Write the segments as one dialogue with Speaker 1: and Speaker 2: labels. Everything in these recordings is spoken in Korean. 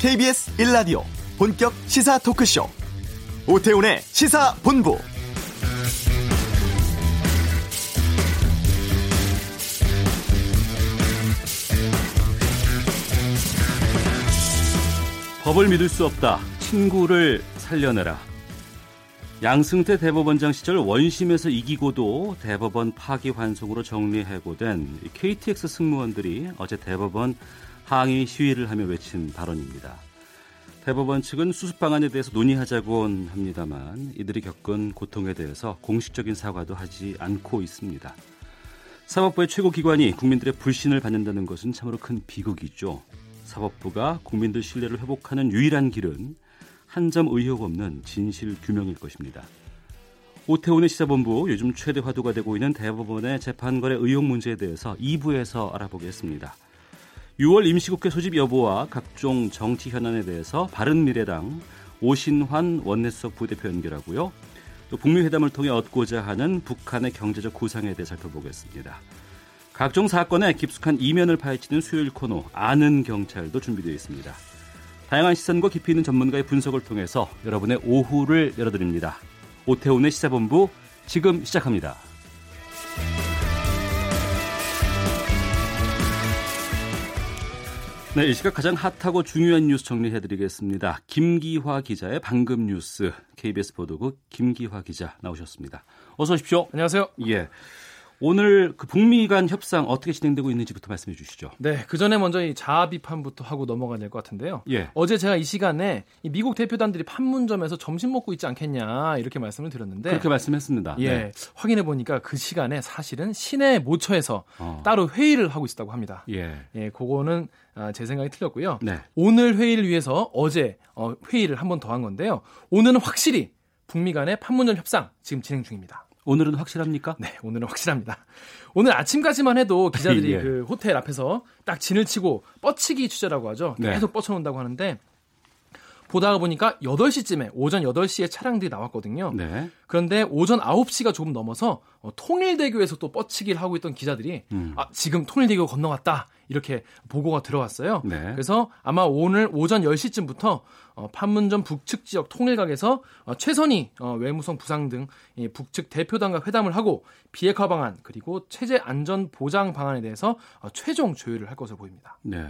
Speaker 1: KBS 1라디오 본격 시사 토크쇼 오태훈의 시사본부
Speaker 2: 법을 믿을 수 없다. 친구를 살려내라. 양승태 대법원장 시절 원심에서 이기고도 대법원 파기 환송으로 정리 해고된 KTX 승무원들이 어제 대법원 항의 시위를 하며 외친 발언입니다. 대법원 측은 수습 방안에 대해서 논의하자곤 합니다만 이들이 겪은 고통에 대해서 공식적인 사과도 하지 않고 있습니다. 사법부의 최고 기관이 국민들의 불신을 받는다는 것은 참으로 큰 비극이죠. 사법부가 국민들 신뢰를 회복하는 유일한 길은 한 점 의혹 없는 진실 규명일 것입니다. 오태훈의 시사본부 요즘 최대 화두가 되고 있는 대법원의 재판거래 의혹 문제에 대해서 2부에서 알아보겠습니다. 6월 임시국회 소집 여부와 각종 정치 현안에 대해서 바른미래당 오신환 원내수석 부대표 연결하고요. 또 북미 회담을 통해 얻고자 하는 북한의 경제적 구상에 대해 살펴보겠습니다. 각종 사건에 깊숙한 이면을 파헤치는 수요일 코너 아는 경찰도 준비되어 있습니다. 다양한 시선과 깊이 있는 전문가의 분석을 통해서 여러분의 오후를 열어드립니다. 오태훈의 시사본부 지금 시작합니다. 네, 이 시각 가장 핫하고 중요한 뉴스 정리해드리겠습니다. 김기화 기자의 방금 뉴스 KBS 보도국 김기화 기자 나오셨습니다. 어서 오십시오.
Speaker 3: 안녕하세요.
Speaker 2: 예. 오늘 그 북미 간 협상 어떻게 진행되고 있는지부터 말씀해 주시죠.
Speaker 3: 네, 그 전에 먼저 이 자아 비판부터 하고 넘어가야 될 것 같은데요.
Speaker 2: 예.
Speaker 3: 어제 제가 이 시간에 이 미국 대표단들이 판문점에서 점심 먹고 있지 않겠냐 이렇게 말씀을 드렸는데
Speaker 2: 그렇게 말씀했습니다.
Speaker 3: 예,
Speaker 2: 네.
Speaker 3: 확인해 보니까 그 시간에 사실은 시내 모처에서
Speaker 2: 어.
Speaker 3: 따로 회의를 하고 있었다고 합니다.
Speaker 2: 예.
Speaker 3: 예, 그거는 아, 제 생각이 틀렸고요.
Speaker 2: 네.
Speaker 3: 오늘 회의를 위해서 어제 어, 회의를 한 번 더 한 건데요. 오늘은 확실히 북미 간의 판문점 협상 지금 진행 중입니다.
Speaker 2: 오늘은 확실합니까?
Speaker 3: 네, 오늘은 확실합니다. 오늘 아침까지만 해도 기자들이
Speaker 2: 예.
Speaker 3: 그 호텔 앞에서 딱 진을 치고 뻗치기 취재라고 하죠.
Speaker 2: 네.
Speaker 3: 계속 뻗쳐놓는다고 하는데 보다가 보니까 8시쯤에 오전 8시에 차량들이 나왔거든요.
Speaker 2: 네.
Speaker 3: 그런데 오전 9시가 조금 넘어서 어, 통일대교에서 또 뻗치기를 하고 있던 기자들이
Speaker 2: 음.
Speaker 3: 아, 지금 통일대교 건너갔다. 이렇게 보고가 들어왔어요.
Speaker 2: 네.
Speaker 3: 그래서 아마 오늘 오전 10시쯤부터 어, 판문점 북측 지역 통일각에서 어, 최선희 어, 외무성 부상 등 이 북측 대표단과 회담을 하고 비핵화 방안 그리고 체제 안전 보장 방안에 대해서 어, 최종 조율을 할 것으로 보입니다.
Speaker 2: 네.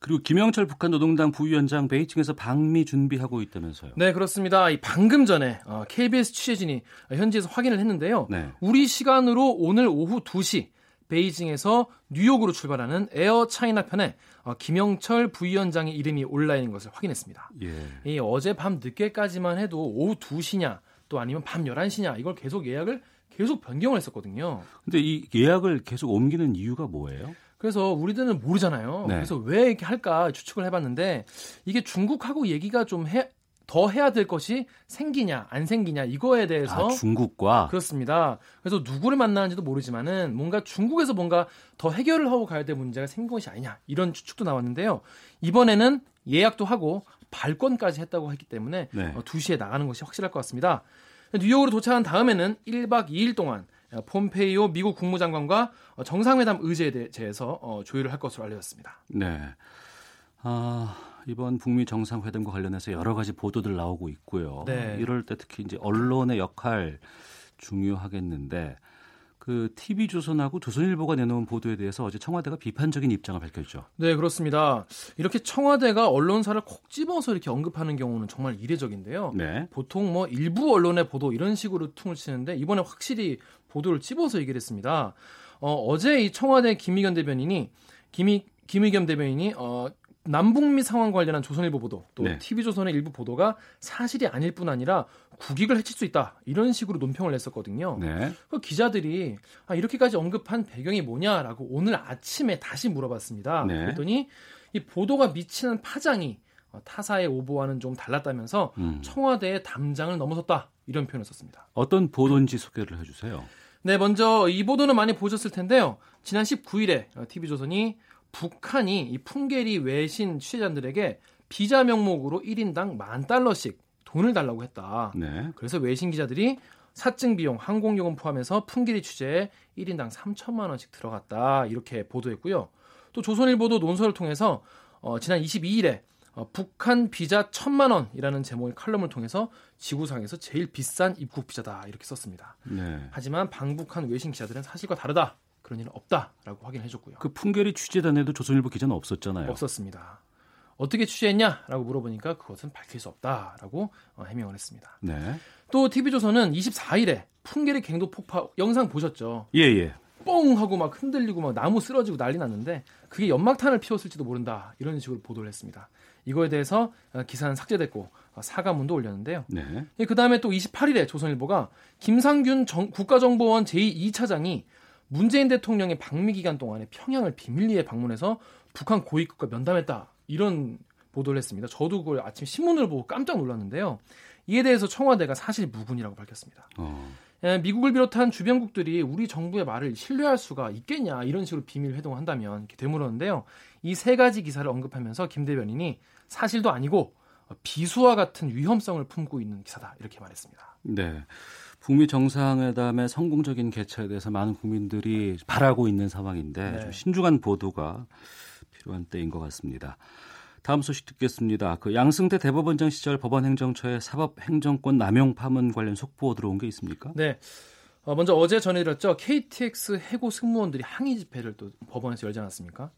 Speaker 2: 그리고 김영철 북한 노동당 부위원장 베이징에서 방미 준비하고 있다면서요.
Speaker 3: 네, 그렇습니다. 이 방금 전에 어, KBS 취재진이 현지에서 확인을 했는데요.
Speaker 2: 네.
Speaker 3: 우리 시간으로 오늘 오후 2시 베이징에서 뉴욕으로 출발하는 에어 차이나 편에 어, 김영철 부위원장의 이름이 올라 있는 것을 확인했습니다.
Speaker 2: 예.
Speaker 3: 이 어제 밤 늦게까지만 해도 오후 2시냐 또 아니면 밤 11시냐 이걸 계속 예약을 계속 변경을 했었거든요.
Speaker 2: 근데 이 예약을 계속 옮기는 이유가 뭐예요?
Speaker 3: 그래서 우리들은 모르잖아요.
Speaker 2: 네.
Speaker 3: 그래서 왜 이렇게 할까 추측을 해봤는데 이게 중국하고 얘기가 좀 해, 더 해야 될 것이 생기냐 안 생기냐 이거에 대해서
Speaker 2: 아, 중국과
Speaker 3: 그렇습니다. 그래서 누구를 만나는지도 모르지만은 뭔가 중국에서 뭔가 더 해결을 하고 가야 될 문제가 생긴 것이 아니냐 이런 추측도 나왔는데요. 이번에는 예약도 하고 발권까지 했다고 했기 때문에
Speaker 2: 네.
Speaker 3: 어, 2시에 나가는 것이 확실할 것 같습니다. 뉴욕으로 도착한 다음에는 1박 2일 동안 어, 폼페이오 미국 국무장관과 어, 정상회담 의제에 대해서 어, 조율을 할 것으로 알려졌습니다.
Speaker 2: 네. 아, 이번 북미 정상회담과 관련해서 여러 가지 보도들 나오고 있고요.
Speaker 3: 네.
Speaker 2: 이럴 때 특히 이제 언론의 역할 중요하겠는데 그 TV조선하고 조선일보가 내놓은 보도에 대해서 어제 청와대가 비판적인 입장을 밝혔죠.
Speaker 3: 네, 그렇습니다. 이렇게 청와대가 언론사를 콕 집어서 이렇게 언급하는 경우는 정말 이례적인데요.
Speaker 2: 네.
Speaker 3: 보통 뭐 일부 언론의 보도 이런 식으로 퉁을 치는데 이번에 확실히 보도를 집어서 얘기를 했습니다. 어, 어제 이 청와대 김의겸 대변인이 김의 김의겸 대변인이 어, 남북미 상황 관련한 조선일보 보도 또
Speaker 2: 네.
Speaker 3: TV조선의 일부 보도가 사실이 아닐 뿐 아니라 국익을 해칠 수 있다 이런 식으로 논평을 냈었거든요.
Speaker 2: 네.
Speaker 3: 그 기자들이 아, 이렇게까지 언급한 배경이 뭐냐라고 오늘 아침에 다시 물어봤습니다.
Speaker 2: 네.
Speaker 3: 그랬더니 이 보도가 미치는 파장이 어, 타사의 오보와는 좀 달랐다면서
Speaker 2: 음.
Speaker 3: 청와대의 담장을 넘어섰다 이런 표현을 썼습니다.
Speaker 2: 어떤 보도인지 소개를 해주세요.
Speaker 3: 네, 먼저 이 보도는 많이 보셨을 텐데요. 지난 19일에 TV조선이 북한이 이 풍계리 외신 취재자들에게 비자 명목으로 1인당 만 달러씩 돈을 달라고 했다.
Speaker 2: 네.
Speaker 3: 그래서 외신 기자들이 사증 비용, 항공요금 포함해서 풍계리 취재에 1인당 3천만 원씩 들어갔다. 이렇게 보도했고요. 또 조선일보도 논설을 통해서 어, 지난 22일에 어, 북한 비자 천만 원이라는 제목의 칼럼을 통해서 지구상에서 제일 비싼 입국 비자다 이렇게 썼습니다.
Speaker 2: 네.
Speaker 3: 하지만 방북한 외신 기자들은 사실과 다르다. 그런 일은 없다라고 확인해 줬고요.
Speaker 2: 그 풍계리 취재단에도 조선일보 기자는 없었잖아요.
Speaker 3: 없었습니다. 어떻게 취재했냐라고 물어보니까 그것은 밝힐 수 없다라고 어, 해명을 했습니다.
Speaker 2: 네.
Speaker 3: 또 TV조선은 24일에 풍계리 갱도 폭파 영상 보셨죠?
Speaker 2: 예, 예.
Speaker 3: 뻥 하고 막 흔들리고 막 나무 쓰러지고 난리 났는데 그게 연막탄을 피웠을지도 모른다 이런 식으로 보도를 했습니다. 이거에 대해서 어, 기사는 삭제됐고 어, 사과문도 올렸는데요.
Speaker 2: 네.
Speaker 3: 그 다음에 또 28일에 조선일보가 김상균 정- 국가정보원 제2차장이 문재인 대통령의 방미 기간 동안에 평양을 비밀리에 방문해서 북한 고위급과 면담했다 이런 보도를 했습니다. 저도 그걸 아침 신문을 보고 깜짝 놀랐는데요. 이에 대해서 청와대가 사실 무근이라고 밝혔습니다.
Speaker 2: 어.
Speaker 3: 예, 미국을 비롯한 주변국들이 우리 정부의 말을 신뢰할 수가 있겠냐 이런 식으로 비밀 회동을 한다면 이렇게 되물었는데요. 이 세 가지 기사를 언급하면서 김 대변인이 사실도 아니고 어, 비수와 같은 위험성을 품고 있는 기사다 이렇게 말했습니다.
Speaker 2: 네. 북미 정상회담의 성공적인 개최에 대해서 많은 국민들이 바라고 있는 상황인데
Speaker 3: 네.
Speaker 2: 좀 신중한 보도가 필요한 때인 것 같습니다. 다음 소식 듣겠습니다. 그 양승태 대법원장 시절 법원행정처의 사법행정권 남용 파문 관련 속보 들어온 게 있습니까?
Speaker 3: 네. 어, 먼저 어제 전해드렸죠. KTX 해고 승무원들이 항의 집회를 또 법원에서 열지 않았습니까?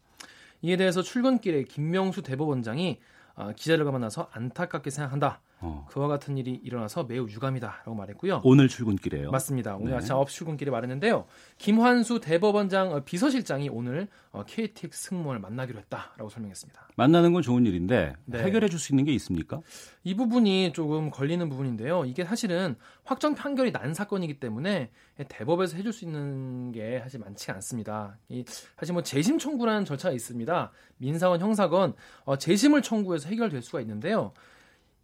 Speaker 3: 이에 대해서 출근길에 김명수 대법원장이 어, 기자들과 만나서 안타깝게 생각한다.
Speaker 2: 어.
Speaker 3: 그와 같은 일이 일어나서 매우 유감이다라고 말했고요.
Speaker 2: 오늘 출근길에요.
Speaker 3: 맞습니다. 오늘
Speaker 2: 네.
Speaker 3: 아침 9시 출근길에 말했는데요. 김환수 대법원장 어, 비서실장이 오늘 어, KTX 승무원을 만나기로 했다라고 설명했습니다.
Speaker 2: 만나는 건 좋은 일인데
Speaker 3: 네.
Speaker 2: 해결해 줄 수 있는 게 있습니까?
Speaker 3: 이 부분이 조금 걸리는 부분인데요. 이게 사실은 확정 판결이 난 사건이기 때문에 대법에서 해줄 수 있는 게 사실 많지가 않습니다. 이 사실 뭐 재심 청구라는 절차가 있습니다. 민사건, 형사건 어, 재심을 청구해서 해결될 수가 있는데요.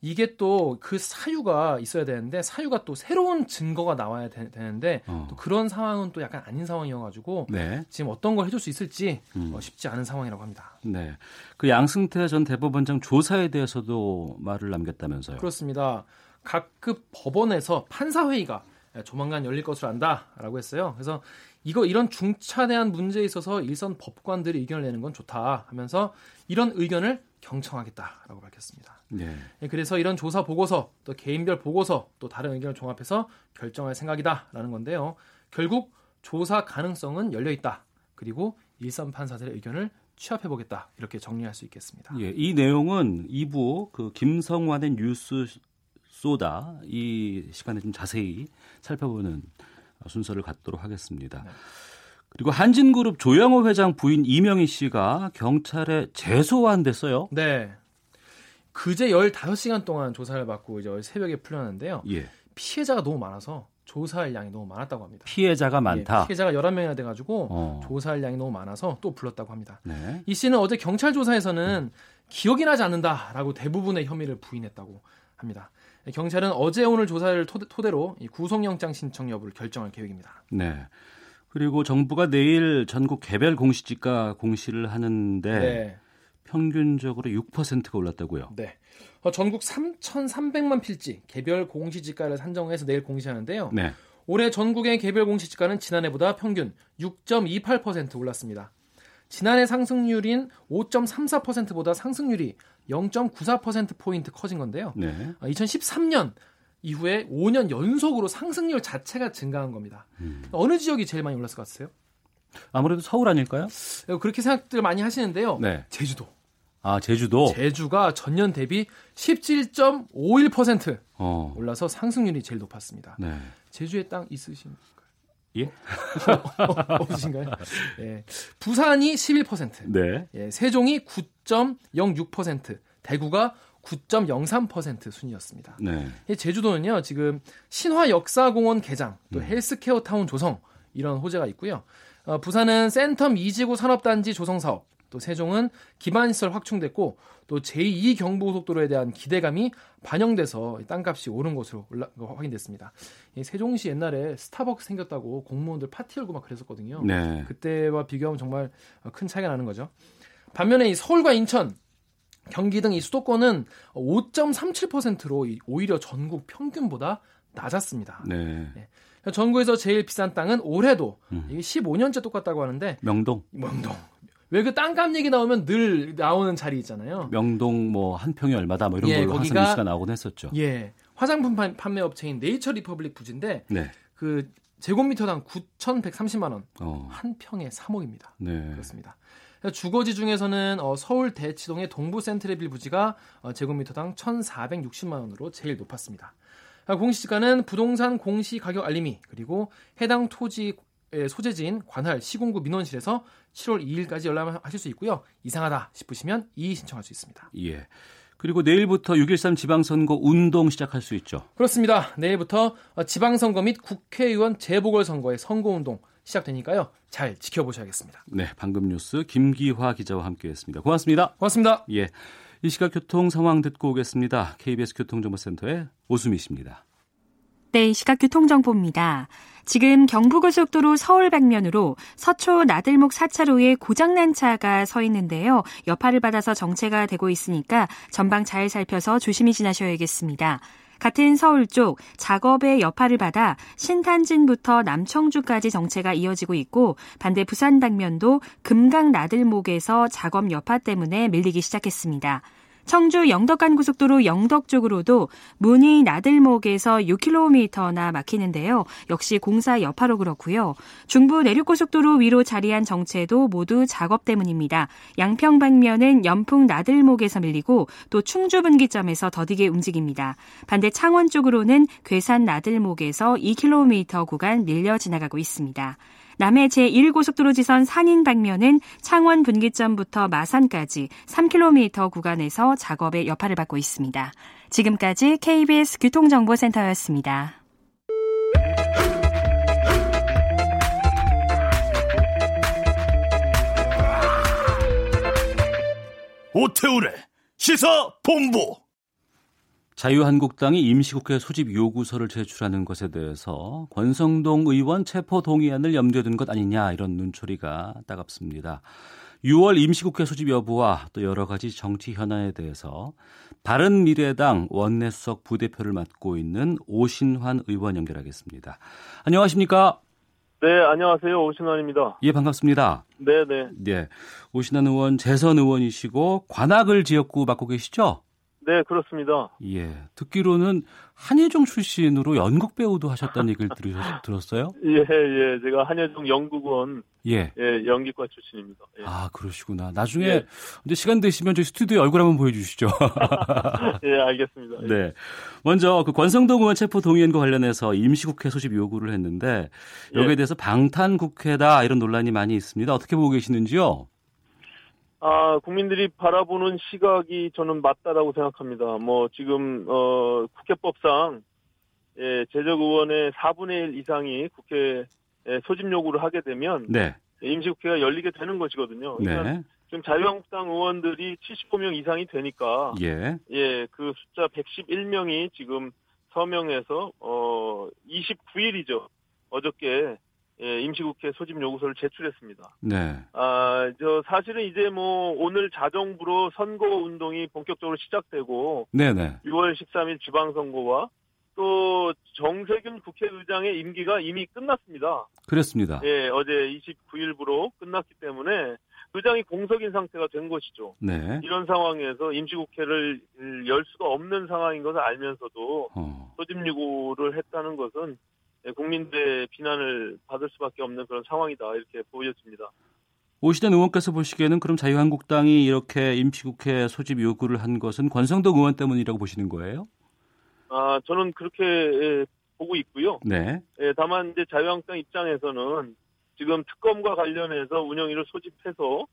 Speaker 3: 이게 또 그 사유가 있어야 되는데 사유가 또 새로운 증거가 나와야 되, 는데
Speaker 2: 어.
Speaker 3: 또 그런 상황은 또 약간 아닌 상황이어가지고
Speaker 2: 네.
Speaker 3: 지금 어떤 걸 해줄 수 있을지
Speaker 2: 음.
Speaker 3: 어, 쉽지 않은 상황이라고 합니다.
Speaker 2: 네. 그 양승태 전 대법원장 조사에 대해서도 말을 남겼다면서요.
Speaker 3: 그렇습니다. 각급 법원에서 판사 회의가 조만간 열릴 것으로 안다라고 했어요. 그래서 이거 이런 중차대한 문제에 있어서 일선 법관들이 의견을 내는 건 좋다 하면서 이런 의견을 경청하겠다라고 밝혔습니다.
Speaker 2: 네.
Speaker 3: 예, 그래서 이런 조사 보고서 또 개인별 보고서 또 다른 의견을 종합해서 결정할 생각이다라는 건데요. 결국 조사 가능성은 열려 있다. 그리고 일선 판사들의 의견을 취합해 보겠다. 이렇게 정리할 수 있겠습니다.
Speaker 2: 예, 이 내용은 2부 그 김성환의 뉴스 쏘다 이 시간에 좀 자세히 살펴보는 순서를 갖도록 하겠습니다.
Speaker 3: 네.
Speaker 2: 그리고 한진그룹 조양호 회장 부인 이명희 씨가 경찰에 재소환됐어요.
Speaker 3: 네. 그제 15시간 동안 조사를 받고 이제 새벽에 풀렸는데요.
Speaker 2: 예.
Speaker 3: 피해자가 너무 많아서 조사할 양이 너무 많았다고 합니다.
Speaker 2: 피해자가 많다.
Speaker 3: 예, 피해자가 11명이나 돼 가지고
Speaker 2: 어.
Speaker 3: 조사할 양이 너무 많아서 또 불렀다고 합니다.
Speaker 2: 네.
Speaker 3: 이 씨는 어제 경찰 조사에서는 기억이 나지 않는다라고 대부분의 혐의를 부인했다고 합니다. 경찰은 어제 오늘 조사를 토대, 로이 구속영장 신청 여부를 결정할 계획입니다.
Speaker 2: 네. 그리고 정부가 내일 전국 개별 공시지가 공시를 하는데
Speaker 3: 네.
Speaker 2: 평균적으로 6%가 올랐다고요.
Speaker 3: 네. 어, 전국 3,300만 필지 개별 공시지가를 산정해서 내일 공시하는데요.
Speaker 2: 네.
Speaker 3: 올해 전국의 개별 공시지가는 지난해보다 평균 6.28% 올랐습니다. 지난해 상승률인 5.34%보다 상승률이 0.94%포인트 커진 건데요.
Speaker 2: 네.
Speaker 3: 2013년 이후에 5년 연속으로 상승률 자체가 증가한 겁니다.
Speaker 2: 음.
Speaker 3: 어느 지역이 제일 많이 올랐을 것 같으세요?
Speaker 2: 아무래도 서울 아닐까요?
Speaker 3: 그렇게 생각들 많이 하시는데요.
Speaker 2: 네.
Speaker 3: 제주도.
Speaker 2: 아, 제주도.
Speaker 3: 제주가 전년 대비 17.51%
Speaker 2: 어.
Speaker 3: 올라서 상승률이 제일 높았습니다.
Speaker 2: 네.
Speaker 3: 제주에 땅 있으신가요?
Speaker 2: 예?
Speaker 3: 없으신가요? 예. 부산이 11%,
Speaker 2: 네.
Speaker 3: 예, 세종이 9.06%, 대구가 9.03% 순이었습니다.
Speaker 2: 네.
Speaker 3: 이 제주도는요 지금 신화 역사공원 개장, 또
Speaker 2: 음.
Speaker 3: 헬스케어 타운 조성 이런 호재가 있고요. 어, 부산은 센텀 이지구 산업단지 조성 사업, 또 세종은 기반시설 확충됐고 또 제2 경부고속도로에 대한 기대감이 반영돼서 땅값이 오른 것으로 올라, 확인됐습니다. 이 세종시 옛날에 스타벅스 생겼다고 공무원들 파티 열고 막 그랬었거든요.
Speaker 2: 네.
Speaker 3: 그때와 비교하면 정말 큰 차이가 나는 거죠. 반면에 이 서울과 인천, 경기 등 이 수도권은 5.37%로 오히려 전국 평균보다 낮았습니다.
Speaker 2: 네.
Speaker 3: 전국에서 제일 비싼 땅은 올해도
Speaker 2: 음.
Speaker 3: 이게 15년째 똑같다고 하는데
Speaker 2: 명동.
Speaker 3: 명동. 왜 그 땅값 얘기 나오면 늘 나오는 자리 있잖아요.
Speaker 2: 명동 뭐 한 평이 얼마다 뭐 이런
Speaker 3: 예,
Speaker 2: 걸로
Speaker 3: 거기가-
Speaker 2: 항상 뉴스가 나오곤 했었죠.
Speaker 3: 예. 화장품 판- 판매 업체인 네이처 리퍼블릭 부지인데
Speaker 2: 네.
Speaker 3: 그 제곱미터당 9,130만 원.
Speaker 2: 어.
Speaker 3: 한 평에 3억입니다.
Speaker 2: 네.
Speaker 3: 그렇습니다. 주거지 중에서는 어, 서울 대치동의 동부 센트레빌 부지가 어, 제곱미터당 1,460만 원으로 제일 높았습니다. 아, 공시지가는 부동산 공시 가격 알림이 그리고 해당 토지 의 소재지인 관할 시공구 민원실에서 7월 2일까지 연락하실 수 있고요. 이상하다 싶으시면 이의 신청할 수 있습니다.
Speaker 2: 예. 그리고 내일부터 6.13 지방선거 운동 시작할 수 있죠.
Speaker 3: 그렇습니다. 내일부터 어, 지방선거 및 국회의원 재보궐선거의 선거운동 시작되니까요. 잘 지켜보셔야겠습니다.
Speaker 2: 네, 방금 뉴스 김기화 기자와 함께했습니다. 고맙습니다.
Speaker 3: 고맙습니다.
Speaker 2: 예, 이 시각 교통 상황 듣고 오겠습니다. KBS 교통정보센터의 오수미 씨입니다.
Speaker 4: 네, 시각 교통정보입니다. 지금 경부고속도로 서울 방면으로 서초 나들목 4차로에 고장난 차가 서 있는데요. 여파를 받아서 정체가 되고 있으니까 전방 잘 살펴서 조심히 지나셔야겠습니다. 같은 서울 쪽 작업의 여파를 받아 신탄진부터 남청주까지 정체가 이어지고 있고 반대 부산 방면도 금강 나들목에서 작업 여파 때문에 밀리기 시작했습니다. 청주 영덕간 고속도로 영덕 쪽으로도 문의 나들목에서 6km나 막히는데요. 역시 공사 여파로 그렇고요. 중부 내륙고속도로 위로 자리한 정체도 모두 작업 때문입니다. 양평 방면은 연풍 나들목에서 밀리고 또 충주 분기점에서 더디게 움직입니다. 반대 창원 쪽으로는 괴산 나들목에서 2km 구간 밀려 지나가고 있습니다. 남해 제1고속도로 지선 산인 방면은 창원 분기점부터 마산까지 3km 구간에서 작업의 여파를 받고 있습니다. 지금까지 KBS 교통정보센터였습니다.
Speaker 5: 오태우래 시사 본부
Speaker 2: 자유한국당이 임시국회 소집 요구서를 제출하는 것에 대해서 권성동 의원 체포 동의안을 염두에 둔 것 아니냐 이런 눈초리가 따갑습니다. 6월 임시국회 소집 여부와 또 여러 가지 정치 현안에 대해서 바른 미래당 원내수석 부대표를 맡고 있는 오신환 의원 연결하겠습니다. 안녕하십니까?
Speaker 6: 네, 안녕하세요. 오신환입니다.
Speaker 2: 예, 반갑습니다.
Speaker 6: 네, 네.
Speaker 2: 네. 오신환 의원 재선 의원이시고 관악을 지역구 맡고 계시죠?
Speaker 6: 네, 그렇습니다.
Speaker 2: 예. 듣기로는 한예종 출신으로 연극 배우도 하셨다는 얘기를 들으셨, 들었어요?
Speaker 6: 예, 예. 제가 한예종 영국원
Speaker 2: 예.
Speaker 6: 예, 연기과 출신입니다. 예.
Speaker 2: 아, 그러시구나. 나중에
Speaker 6: 예.
Speaker 2: 이제 시간 되시면 저희 스튜디오에 얼굴 한번 보여 주시죠.
Speaker 6: 예, 알겠습니다. 예.
Speaker 2: 네. 먼저 그 권성동 의원 체포 동의안과 관련해서 임시국회 소집 요구를 했는데 여기에
Speaker 6: 예.
Speaker 2: 대해서 방탄 국회다 이런 논란이 많이 있습니다. 어떻게 보고 계시는지요?
Speaker 6: 아, 국민들이 바라보는 시각이 저는 맞다라고 생각합니다. 뭐, 지금, 어, 국회법상, 예, 재적 의원의 4분의 1 이상이 국회 에 소집 요구를 하게 되면
Speaker 2: 네.
Speaker 6: 임시국회가 열리게 되는 것이거든요. 그러니까
Speaker 2: 네.
Speaker 6: 지금 자유한국당 의원들이 75명 이상이 되니까
Speaker 2: 예.
Speaker 6: 예, 그 숫자 111명이 지금 서명해서 어 29일이죠. 어저께 예, 임시국회 소집 요구서를 제출했습니다.
Speaker 2: 네.
Speaker 6: 아, 저 사실은 이제 뭐 오늘 자정부로 선거 운동이 본격적으로 시작되고
Speaker 2: 네네.
Speaker 6: 6월 13일 지방선거와 또 정세균 국회의장의 임기가 이미 끝났습니다.
Speaker 2: 그렇습니다.
Speaker 6: 예, 어제 29일부로 끝났기 때문에 의장이 공석인 상태가 된 것이죠.
Speaker 2: 네.
Speaker 6: 이런 상황에서 임시국회를 열 수가 없는 상황인 것을 알면서도
Speaker 2: 어.
Speaker 6: 소집 요구를 했다는 것은 국민들의 비난을 받을 수밖에 없는 그런 상황이다 이렇게 보여집니다.
Speaker 2: 오시던 의원께서 보시기에는 그럼 자유한국당이 이렇게 임시국회 소집 요구를 한 것은 권성동 의원 때문이라고 보시는 거예요?
Speaker 6: 아 저는 그렇게 예, 보고 있고요.
Speaker 2: 네.
Speaker 6: 예, 다만 이제 자유한국당 입장에서는 지금 특검과 관련해서 운영위를 소집해서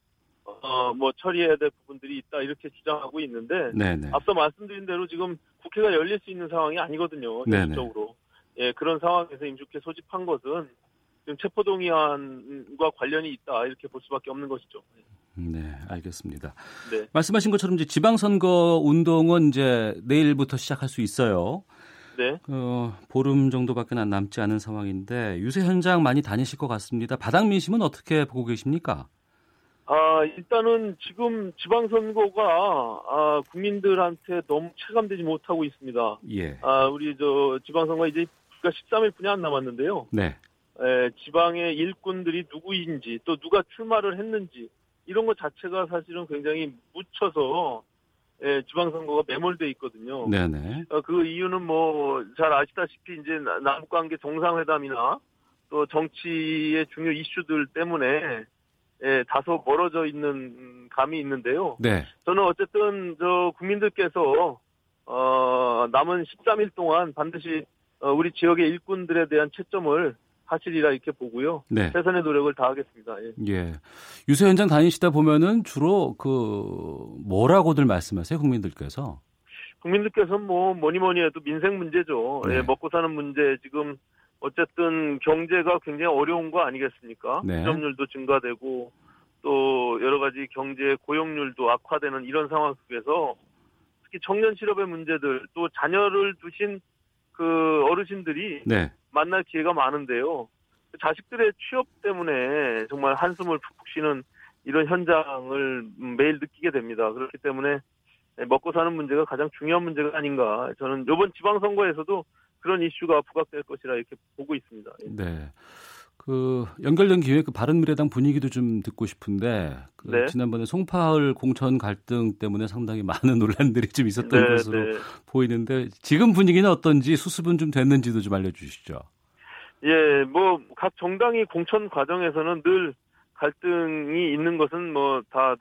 Speaker 6: 어, 뭐 처리해야 될 부분들이 있다 이렇게 주장하고 있는데
Speaker 2: 네네.
Speaker 6: 앞서 말씀드린 대로 지금 국회가 열릴 수 있는 상황이 아니거든요.
Speaker 2: 네네.
Speaker 6: 현실적으로. 예, 그런 상황에서 임시국회 소집한 것은 지금 체포동의안과 관련이 있다 이렇게 볼 수밖에 없는 것이죠.
Speaker 2: 네, 알겠습니다.
Speaker 6: 네.
Speaker 2: 말씀하신 것처럼 이제 지방선거 운동은 이제 내일부터 시작할 수 있어요.
Speaker 6: 네.
Speaker 2: 어, 보름 정도밖에 안 남지 않은 상황인데 유세 현장 많이 다니실 것 같습니다. 바닥 민심은 어떻게 보고 계십니까?
Speaker 6: 아, 일단은 지금 지방선거가 아, 국민들한테 너무 체감되지 못하고 있습니다.
Speaker 2: 예.
Speaker 6: 아, 우리 저 지방선거 이제 불과 13일뿐이 안 남았는데요.
Speaker 2: 네.
Speaker 6: 에, 지방의 일꾼들이 누구인지 또 누가 출마를 했는지 이런 것 자체가 사실은 굉장히 묻혀서 예, 지방선거가 매몰돼 있거든요.
Speaker 2: 네네.
Speaker 6: 어, 그 이유는 뭐 잘 아시다시피 이제 나- 남북관계 정상회담이나 또 정치의 중요 이슈들 때문에 예, 다소 멀어져 있는 음, 감이 있는데요.
Speaker 2: 네.
Speaker 6: 저는 어쨌든 저 국민들께서 어, 남은 13일 동안 반드시 어, 우리 지역의 일꾼들에 대한 채점을 하시리라 이렇게 보고요.
Speaker 2: 네.
Speaker 6: 최선의 노력을 다하겠습니다. 예.
Speaker 2: 예. 유세 현장 다니시다 보면은 주로 그 뭐라고들 말씀하세요, 국민들께서?
Speaker 6: 국민들께서 뭐 뭐니 뭐니 해도 민생 문제죠.
Speaker 2: 네.
Speaker 6: 예, 먹고 사는 문제 지금 어쨌든 경제가 굉장히 어려운 거 아니겠습니까?
Speaker 2: 네.
Speaker 6: 실업률도 증가되고 또 여러 가지 경제 고용률도 악화되는 이런 상황 속에서 특히 청년 실업의 문제들 또 자녀를 두신 그 어르신들이
Speaker 2: 네.
Speaker 6: 만날 기회가 많은데요. 자식들의 취업 때문에 정말 한숨을 푹푹 쉬는 이런 현장을 매일 느끼게 됩니다. 그렇기 때문에 먹고 사는 문제가 가장 중요한 문제가 아닌가. 저는 이번 지방선거에서도 그런 이슈가 부각될 것이라 이렇게 보고 있습니다. 예.
Speaker 2: 네. 그 연결된 기회에 그 바른미래당 분위기도 좀 듣고 싶은데 그
Speaker 6: 네.
Speaker 2: 지난번에 송파을 공천 갈등 때문에 상당히 많은 논란들이 좀 있었던
Speaker 6: 네,
Speaker 2: 것으로
Speaker 6: 네.
Speaker 2: 보이는데 지금 분위기는 어떤지 수습은 좀 됐는지도 좀 알려주시죠.
Speaker 6: 예, 뭐 각 정당이 공천 과정에서는 늘 갈등이 있는 것은 뭐다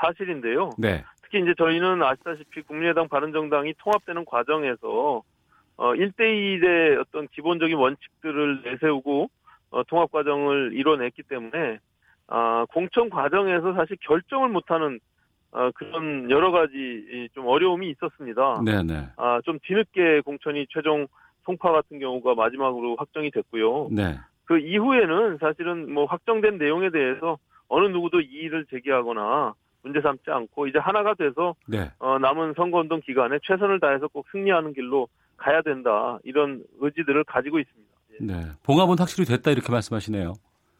Speaker 6: 사실인데요.
Speaker 2: 네.
Speaker 6: 특히 이제 저희는 아시다시피 국민의당 바른정당이 통합되는 과정에서 어 1대1의 어떤 기본적인 원칙들을 내세우고 어 통합 과정을 이뤄냈기 때문에 아 공천 과정에서 사실 결정을 못하는 어 그런 여러 가지 이좀 어려움이 있었습니다.
Speaker 2: 네네.
Speaker 6: 아 좀 뒤늦게 공천이 최종 송파 같은 경우가 마지막으로 확정이 됐고요.
Speaker 2: 네.
Speaker 6: 그 이후에는 사실은 뭐 확정된 내용에 대해서 어느 누구도 이의를 제기하거나 문제 삼지 않고 이제 하나가 돼서
Speaker 2: 네.
Speaker 6: 어, 남은 선거운동 기간에 최선을 다해서 꼭 승리하는 길로 가야 된다 이런 의지들을 가지고 있습니다. 예.
Speaker 2: 네. 봉합은 확실히 됐다 이렇게 말씀하시네요.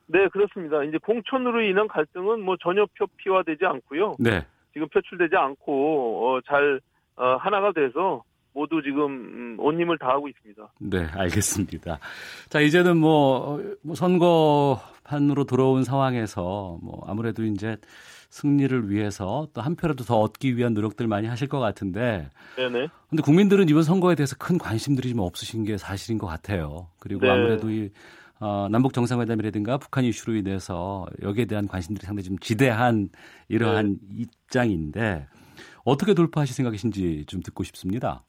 Speaker 6: 네 그렇습니다. 이제 공천으로 인한 갈등은 뭐 전혀 표피화되지 않고요.
Speaker 2: 네.
Speaker 6: 지금 표출되지 않고 어, 잘 어, 하나가 돼서 모두 지금 음, 온 힘을 다하고 있습니다.
Speaker 2: 네, 알겠습니다. 자, 이제는 뭐, 어, 뭐 선거판으로 들어온 상황에서 뭐 아무래도 이제 승리를 위해서 또 한 표라도 더 얻기 위한 노력들 많이 하실 것 같은데
Speaker 6: 네네.
Speaker 2: 근데 국민들은 이번 선거에 대해서 큰 관심들이 좀 없으신 게 사실인 것 같아요. 그리고
Speaker 6: 네.
Speaker 2: 아무래도 이 어, 남북 정상회담이라든가 북한 이슈로 인해서 여기에 대한 관심들이 상당히 좀 지대한 이러한 입장인데 어떻게 돌파하실 생각이신지 좀 듣고 싶습니다.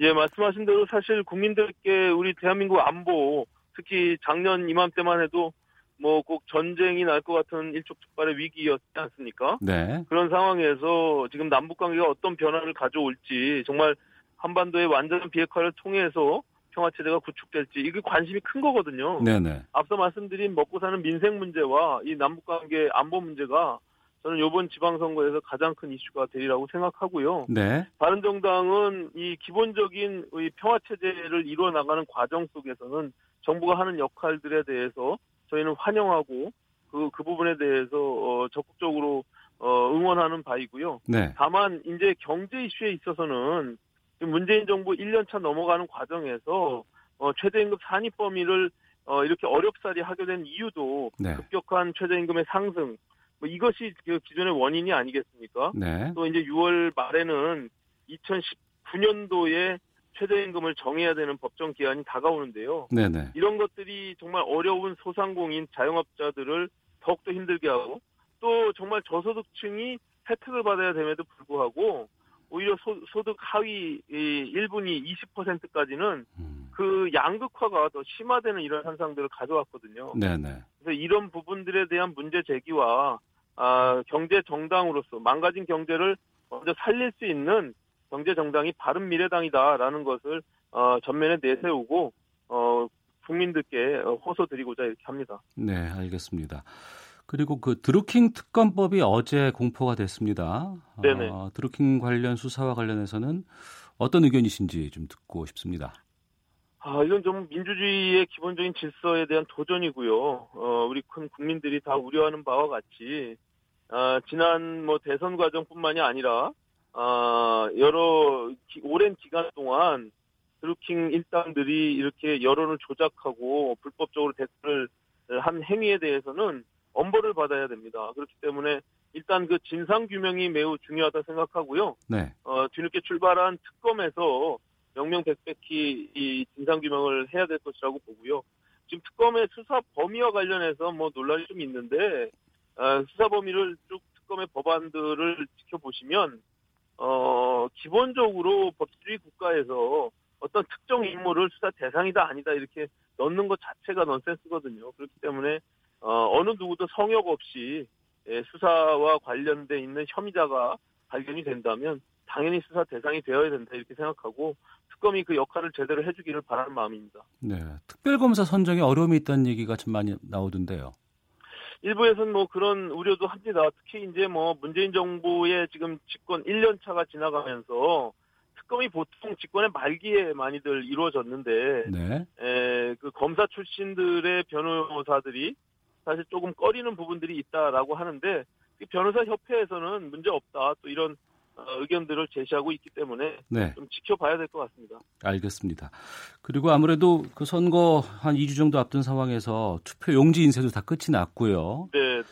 Speaker 6: 예, 말씀하신 대로 사실 국민들께 우리 대한민국 안보, 특히 작년 이맘때만 해도 뭐 꼭 전쟁이 날 것 같은 일촉즉발의 위기였지 않습니까?
Speaker 2: 네.
Speaker 6: 그런 상황에서 지금 남북 관계가 어떤 변화를 가져올지 정말 한반도의 완전한 비핵화를 통해서 평화 체제가 구축될지 이게 관심이 큰 거거든요.
Speaker 2: 네네.
Speaker 6: 앞서 말씀드린 먹고 사는 민생 문제와 이 남북 관계 안보 문제가 저는 이번 지방선거에서 가장 큰 이슈가 되리라고 생각하고요.
Speaker 2: 네.
Speaker 6: 바른정당은 이 기본적인 이 평화 체제를 이루어 나가는 과정 속에서는 정부가 하는 역할들에 대해서 저희는 환영하고 그, 그 부분에 대해서 어, 적극적으로 어, 응원하는 바이고요.
Speaker 2: 네.
Speaker 6: 다만 이제 경제 이슈에 있어서는 문재인 정부 1년차 넘어가는 과정에서 어, 최저임금 산입 범위를 어, 이렇게 어렵사리 하게 된 이유도
Speaker 2: 네.
Speaker 6: 급격한 최저임금의 상승 뭐 이것이 그 기존의 원인이 아니겠습니까?
Speaker 2: 네.
Speaker 6: 또 이제 6월 말에는 2019년도에 최저임금을 정해야 되는 법정 기한이 다가오는데요.
Speaker 2: 네네.
Speaker 6: 이런 것들이 정말 어려운 소상공인 자영업자들을 더욱더 힘들게 하고 또 정말 저소득층이 혜택을 받아야 됨에도 불구하고 오히려 소, 득 하위 1분위 20%까지는
Speaker 2: 음.
Speaker 6: 그 양극화가 더 심화되는 이런 현상들을 가져왔거든요.
Speaker 2: 네네.
Speaker 6: 그래서 이런 부분들에 대한 문제 제기와 아, 경제 정당으로서 망가진 경제를 먼저 살릴 수 있는 경제 정당이 바른 미래당이다라는 것을 어, 전면에 내세우고 어, 국민들께 호소 드리고자 이렇게 합니다.
Speaker 2: 네, 알겠습니다. 그리고 그 드루킹 특검법이 어제 공포가 됐습니다.
Speaker 6: 네네.
Speaker 2: 어, 드루킹 관련 수사와 관련해서는 어떤 의견이신지 좀 듣고 싶습니다.
Speaker 6: 아, 이건 좀 민주주의의 기본적인 질서에 대한 도전이고요. 어, 우리 큰 국민들이 다 우려하는 바와 같이, 아, 지난 뭐 대선 과정뿐만이 아니라, 아, 여러, 기- 오랜 기간 동안 드루킹 일당들이 이렇게 여론을 조작하고 불법적으로 댓글을 한 행위에 대해서는 엄벌을 받아야 됩니다. 그렇기 때문에 일단 그 진상 규명이 매우 중요하다 생각하고요.
Speaker 2: 네.
Speaker 6: 어, 뒤늦게 출발한 특검에서 명명백백히 이 진상 규명을 해야 될 것이라고 보고요. 지금 특검의 수사 범위와 관련해서 뭐 논란이 좀 있는데 어, 수사 범위를 쭉 특검의 법안들을 지켜보시면 어, 기본적으로 법치주의 국가에서 어떤 특정 인물을 수사 대상이다 아니다 이렇게 넣는 것 자체가 넌센스거든요. 그렇기 때문에 어, 어느 누구도 성역 없이 예, 수사와 관련돼 있는 혐의자가 발견이 된다면 당연히 수사 대상이 되어야 된다 이렇게 생각하고 특검이 그 역할을 제대로 해주기를 바라는 마음입니다.
Speaker 2: 네. 특별검사 선정에 어려움이 있다는 얘기가 좀 많이 나오던데요.
Speaker 6: 일부에서는 뭐 그런 우려도 합니다. 특히 이제 뭐 문재인 정부의 지금 집권 1년 차가 지나가면서 특검이 보통 집권의 말기에 많이들 이루어졌는데
Speaker 2: 네.
Speaker 6: 에, 그 검사 출신들의 변호사들이 사실 조금 꺼리는 부분들이 있다라고 하는데 변호사 협회에서는 문제 없다 또 이런 어, 의견들을 제시하고 있기 때문에
Speaker 2: 네.
Speaker 6: 좀 지켜봐야 될 것 같습니다.
Speaker 2: 알겠습니다. 그리고 아무래도 그 선거 한 2주 정도 앞둔 상황에서 투표 용지 인쇄도 다 끝이 났고요.
Speaker 6: 네.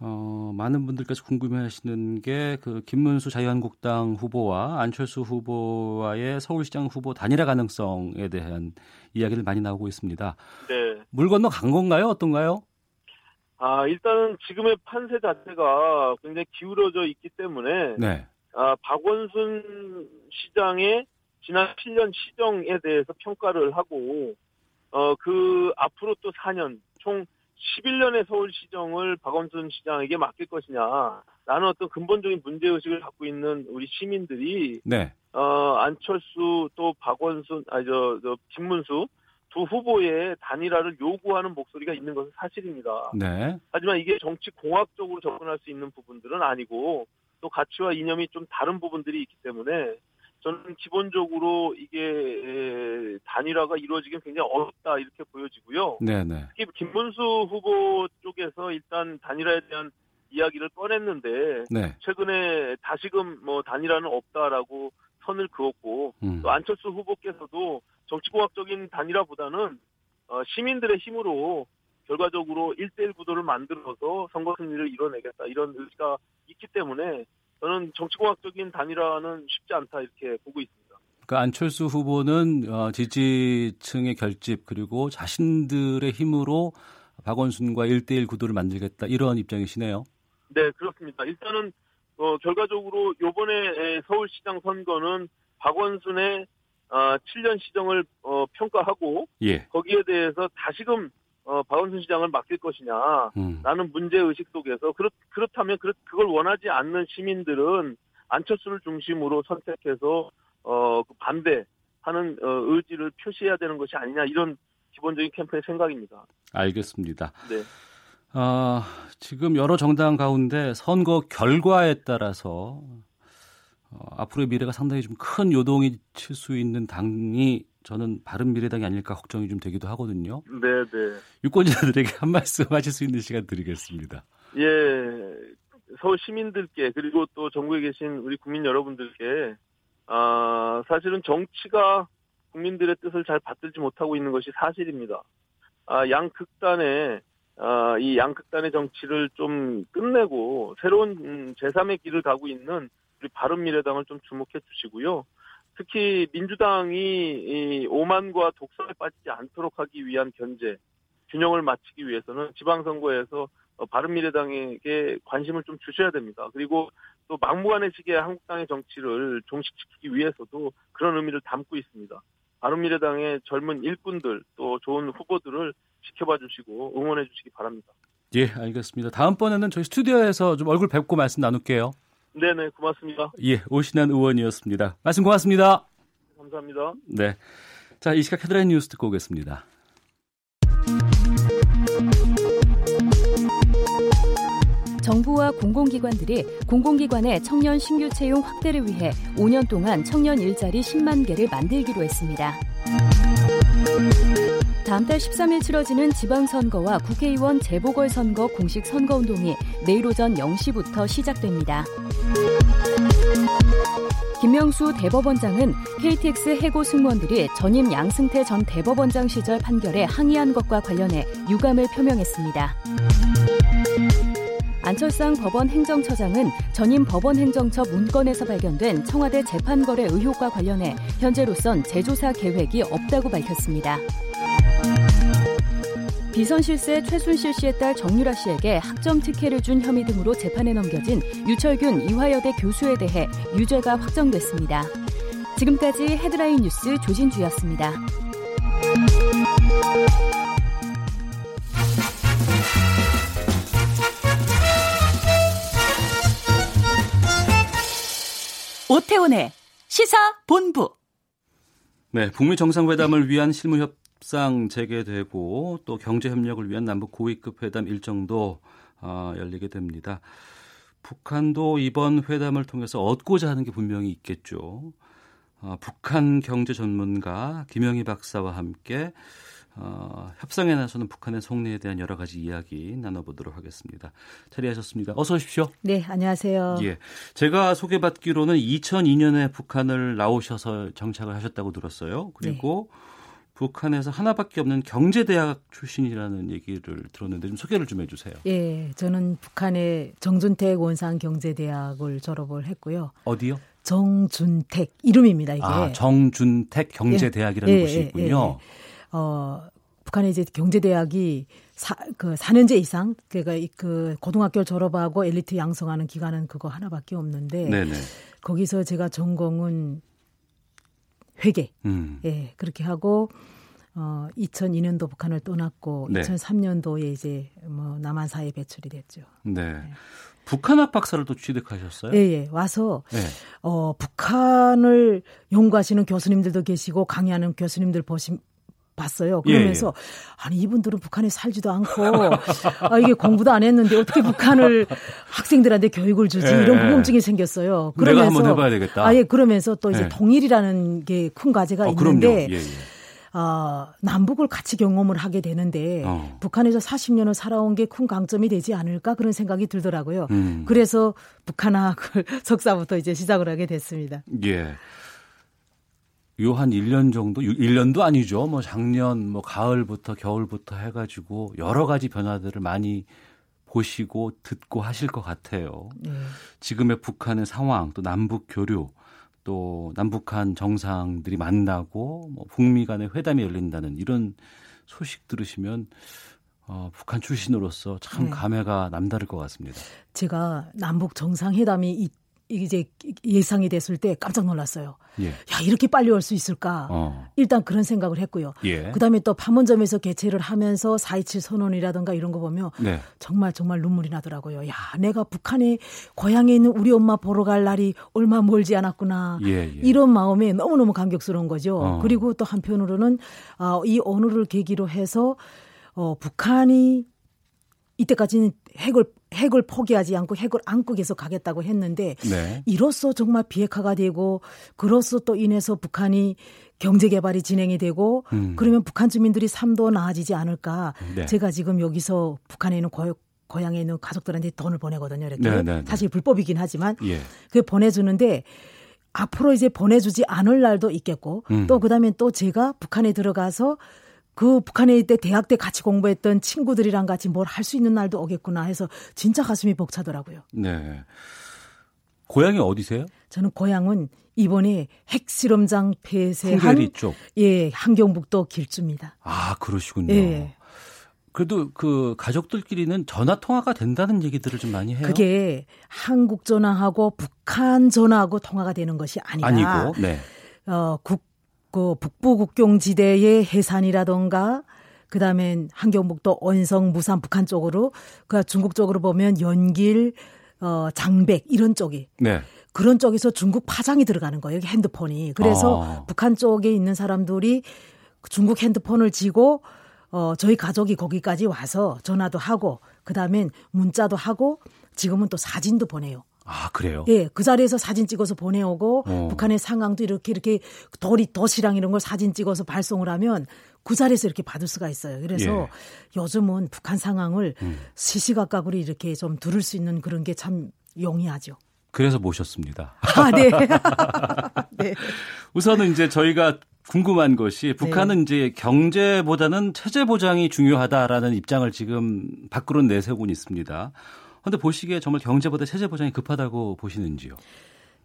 Speaker 2: 어, 많은 분들께서 궁금해하시는 게 그 김문수 자유한국당 후보와 안철수 후보와의 서울시장 후보 단일화 가능성에 대한 이야기를 많이 나오고 있습니다.
Speaker 6: 네.
Speaker 2: 물 건너 간 건가요? 어떤가요?
Speaker 6: 아 일단은 지금의 판세 자체가 굉장히 기울어져 있기 때문에
Speaker 2: 네.
Speaker 6: 아, 박원순 시장의 지난 7년 시정에 대해서 평가를 하고, 어, 그 앞으로 또 4년, 총 11년의 서울시정을 박원순 시장에게 맡길 것이냐, 라는 어떤 근본적인 문제의식을 갖고 있는 우리 시민들이,
Speaker 2: 네.
Speaker 6: 어, 안철수 또 박원순, 아니, 저, 저, 김문수 두 후보의 단일화를 요구하는 목소리가 있는 것은 사실입니다.
Speaker 2: 네.
Speaker 6: 하지만 이게 정치 공학적으로 접근할 수 있는 부분들은 아니고 또 가치와 이념이 좀 다른 부분들이 있기 때문에 저는 기본적으로 이게 단일화가 이루어지긴 굉장히 어렵다 이렇게 보여지고요.
Speaker 2: 네, 네.
Speaker 6: 특히 김문수 후보 쪽에서 일단 단일화에 대한 이야기를 꺼냈는데
Speaker 2: 네.
Speaker 6: 최근에 다시금 뭐 단일화는 없다라고 선을 그었고
Speaker 2: 음.
Speaker 6: 또 안철수 후보께서도 정치공학적인 단일화보다는 어, 시민들의 힘으로 결과적으로 1대1 구도를 만들어서 선거 승리를 이뤄내겠다 이런 의지가 있기 때문에 저는 정치공학적인 단일화는 쉽지 않다 이렇게 보고 있습니다.
Speaker 2: 그러니까 안철수 후보는 어, 지지층의 결집 그리고 자신들의 힘으로 박원순과 1대1 구도를 만들겠다 이런 입장이시네요.
Speaker 6: 네 그렇습니다. 일단은 어, 결과적으로 이번에 서울시장 선거는 박원순의 어, 7년 시정을 어, 평가하고
Speaker 2: 예.
Speaker 6: 거기에 대해서 다시금 어, 박원순 시장을 맡길 것이냐
Speaker 2: 음.
Speaker 6: 라는 문제 의식 속에서 그렇, 그렇다면 그, 그걸 원하지 않는 시민들은 안철수를 중심으로 선택해서 어, 그 반대하는 어, 의지를 표시해야 되는 것이 아니냐 이런 기본적인 캠프의 생각입니다.
Speaker 2: 알겠습니다.
Speaker 6: 네.
Speaker 2: 아, 지금 여러 정당 가운데 선거 결과에 따라서 어, 앞으로의 미래가 상당히 좀 큰 요동이 칠 수 있는 당이 저는 바른 미래당이 아닐까 걱정이 좀 되기도 하거든요.
Speaker 6: 네, 네.
Speaker 2: 유권자들에게 한 말씀 하실 수 있는 시간 드리겠습니다.
Speaker 6: 예, 서울 시민들께 그리고 또 전국에 계신 우리 국민 여러분들께 아, 사실은 정치가 국민들의 뜻을 잘 받들지 못하고 있는 것이 사실입니다. 아, 양 극단의 아, 이 양극단의 정치를 좀 끝내고 새로운 음, 제3의 길을 가고 있는 우리 바른미래당을 좀 주목해 주시고요. 특히 민주당이 이 오만과 독선에 빠지지 않도록 하기 위한 견제, 균형을 맞추기 위해서는 지방선거에서 어, 바른미래당에게 관심을 좀 주셔야 됩니다. 그리고 또 막무가내 식의 한국당의 정치를 종식시키기 위해서도 그런 의미를 담고 있습니다. 바른미래당의 젊은 일꾼들 또 좋은 후보들을 지켜봐 주시고 응원해 주시기 바랍니다.
Speaker 2: 예, 알겠습니다. 다음번에는 저희 스튜디오에서 좀 얼굴 뵙고 말씀 나눌게요.
Speaker 6: 네네 고맙습니다.
Speaker 2: 예, 오신환 의원이었습니다. 말씀 고맙습니다.
Speaker 6: 감사합니다.
Speaker 2: 네. 자, 이 시각 헤드라인 뉴스 듣고 오겠습니다.
Speaker 7: 정부와 공공기관들이 공공기관의 청년 신규 채용 확대를 위해 5년 동안 청년 일자리 10만 개를 만들기로 했습니다. 다음 달 13일 치러지는 지방선거와 국회의원 재보궐선거 공식 선거운동이 내일 오전 0시부터 시작됩니다. 김명수 대법원장은 KTX 해고 승무원들이 전임 양승태 전 대법원장 시절 판결에 항의한 것과 관련해 유감을 표명했습니다. 안철상 법원 행정처장은 전임 법원 행정처 문건에서 발견된 청와대 재판거래 의혹과 관련해 현재로선 재조사 계획이 없다고 밝혔습니다. 비선 실세 최순실 씨의 딸 정유라 씨에게 학점 특혜를 준 혐의 등으로 재판에 넘겨진 유철균 이화여대 교수에 대해 유죄가 확정됐습니다. 지금까지 헤드라인 뉴스 조진주였습니다.
Speaker 8: 오태훈의 시사 본부.
Speaker 2: 네, 북미 정상회담을 위한 실무 협 상 재개되고 또 경제 협력을 위한 남북 고위급 회담 일정도 어, 열리게 됩니다. 북한도 이번 회담을 통해서 얻고자 하는 게 분명히 있겠죠. 어, 북한 경제 전문가 김영희 박사와 함께 어, 협상에 나서는 북한의 속내에 대한 여러 가지 이야기 나눠보도록 하겠습니다. 자리하셨습니다. 어서 오십시오.
Speaker 9: 네, 안녕하세요.
Speaker 2: 예, 제가 소개받기로는 2002년에 북한을 나오셔서 정착을 하셨다고 들었어요. 그리고 네. 북한에서 하나밖에 없는 경제대학 출신이라는 얘기를 들었는데 좀 소개를 좀 해주세요.
Speaker 9: 예, 저는 북한의 정준택 원산 경제대학을 졸업을 했고요.
Speaker 2: 어디요?
Speaker 9: 정준택 이름입니다 이게.
Speaker 2: 아, 정준택 경제대학이라는 예, 곳이 예, 있군요. 예, 예.
Speaker 9: 어, 북한의 이제 경제대학이 사, 그 4년제 이상, 그러니까 그 고등학교 졸업하고 엘리트 양성하는 기간은 그거 하나밖에 없는데 네네. 거기서 제가 전공은 회계. 음. 예, 그렇게 하고 어 2002년도 북한을 떠났고 네. 2003년도에 이제 뭐 남한 사회 배출이 됐죠.
Speaker 2: 네. 네. 북한학 박사를 또 취득하셨어요?
Speaker 9: 예, 예. 와서 네. 어 북한을 연구하시는 교수님들도 계시고 강의하는 교수님들 보시 봤어요. 그러면서 예, 예. 아니 이분들은 북한에 살지도 않고 아, 이게 공부도 안 했는데 어떻게 북한을 학생들한테 교육을 주지 예, 이런 궁금증이 생겼어요.
Speaker 2: 그러면서 내가 한번 해봐야 되겠다.
Speaker 9: 아예 그러면서 또 이제 예. 통일이라는 게 큰 과제가 어, 있는데. 예, 예. 어, 남북을 같이 경험을 하게 되는데 어. 북한에서 40년을 살아온 게 큰 강점이 되지 않을까 그런 생각이 들더라고요. 음. 그래서 북한학을 석사부터 이제 시작을 하게 됐습니다.
Speaker 2: 예. 요 한 1년 정도, 1년도 아니죠. 뭐 작년 뭐 가을부터 겨울부터 해가지고 여러 가지 변화들을 많이 보시고 듣고 하실 것 같아요. 네. 지금의 북한의 상황, 또 남북 교류, 또 남북한 정상들이 만나고 뭐 북미 간의 회담이 열린다는 이런 소식 들으시면 어, 북한 출신으로서 참 네. 감회가 남다를 것 같습니다.
Speaker 9: 제가 남북 정상회담이 이제 예상이 됐을 때 깜짝 놀랐어요. 예. 야 이렇게 빨리 올 수 있을까? 어. 일단 그런 생각을 했고요. 예. 그다음에 또 판문점에서 개최를 하면서 4.27 선언이라든가 이런 거 보면 네. 정말 정말 눈물이 나더라고요. 야 내가 북한에 고향에 있는 우리 엄마 보러 갈 날이 얼마 멀지 않았구나. 예, 예. 이런 마음에 너무 너무 감격스러운 거죠. 어. 그리고 또 한편으로는 어, 이 언어를 계기로 해서 어, 북한이 이때까지는 핵을 핵을 포기하지 않고 핵을 안고 계속 가겠다고 했는데 네. 이로써 정말 비핵화가 되고 그로써 또 인해서 북한이 경제 개발이 진행이 되고 음. 그러면 북한 주민들이 삶도 나아지지 않을까. 네. 제가 지금 여기서 북한에 있는 고, 고향에 있는 가족들한테 돈을 보내거든요. 이렇게 네, 네, 네. 사실 불법이긴 하지만 예. 그 보내주는데 앞으로 이제 보내주지 않을 날도 있겠고 음. 또 그다음에 또 제가 북한에 들어가서 그 북한에 있을 때 대학 때 같이 공부했던 친구들이랑 같이 뭘 할 수 있는 날도 오겠구나 해서 진짜 가슴이 벅차더라고요.
Speaker 2: 네. 고향이 어디세요?
Speaker 9: 저는 고향은 이번에 핵실험장 폐쇄한 쪽. 예, 한경북도 길주입니다.
Speaker 2: 아, 그러시군요. 예. 그래도 그 가족들끼리는 전화 통화가 된다는 얘기들을 좀 많이 해요.
Speaker 9: 그게 한국 전화하고 북한 전화하고 통화가 되는 것이 아니라 아니고 네. 어, 국 그 북부 국경 지대의 해산이라던가 그다음에 한경북도 언성, 무산, 북한 쪽으로 그 중국 쪽으로 보면 연길, 어 장백 이런 쪽이 네. 그런 쪽에서 중국 파장이 들어가는 거예요. 여기 핸드폰이. 그래서 아. 북한 쪽에 있는 사람들이 중국 핸드폰을 쥐고 어 저희 가족이 거기까지 와서 전화도 하고 그다음엔 문자도 하고 지금은 또 사진도 보내요.
Speaker 2: 아, 그래요?
Speaker 9: 예, 그 자리에서 사진 찍어서 보내오고 어. 북한의 상황도 이렇게 이렇게 돌이 덫이랑 이런 걸 사진 찍어서 발송을 하면 그 자리에서 이렇게 받을 수가 있어요. 그래서 예. 요즘은 북한 상황을 음. 시시각각으로 이렇게 좀 들을 수 있는 그런 게 참 용이하죠.
Speaker 2: 그래서 모셨습니다.
Speaker 9: 아, 네.
Speaker 2: 네. 우선은 이제 저희가 궁금한 것이 북한은 네. 이제 경제보다는 체제 보장이 중요하다라는 입장을 지금 밖으로 내세우고 있습니다. 그런데 보시기에 정말 경제보다 체제 보장이 급하다고 보시는지요?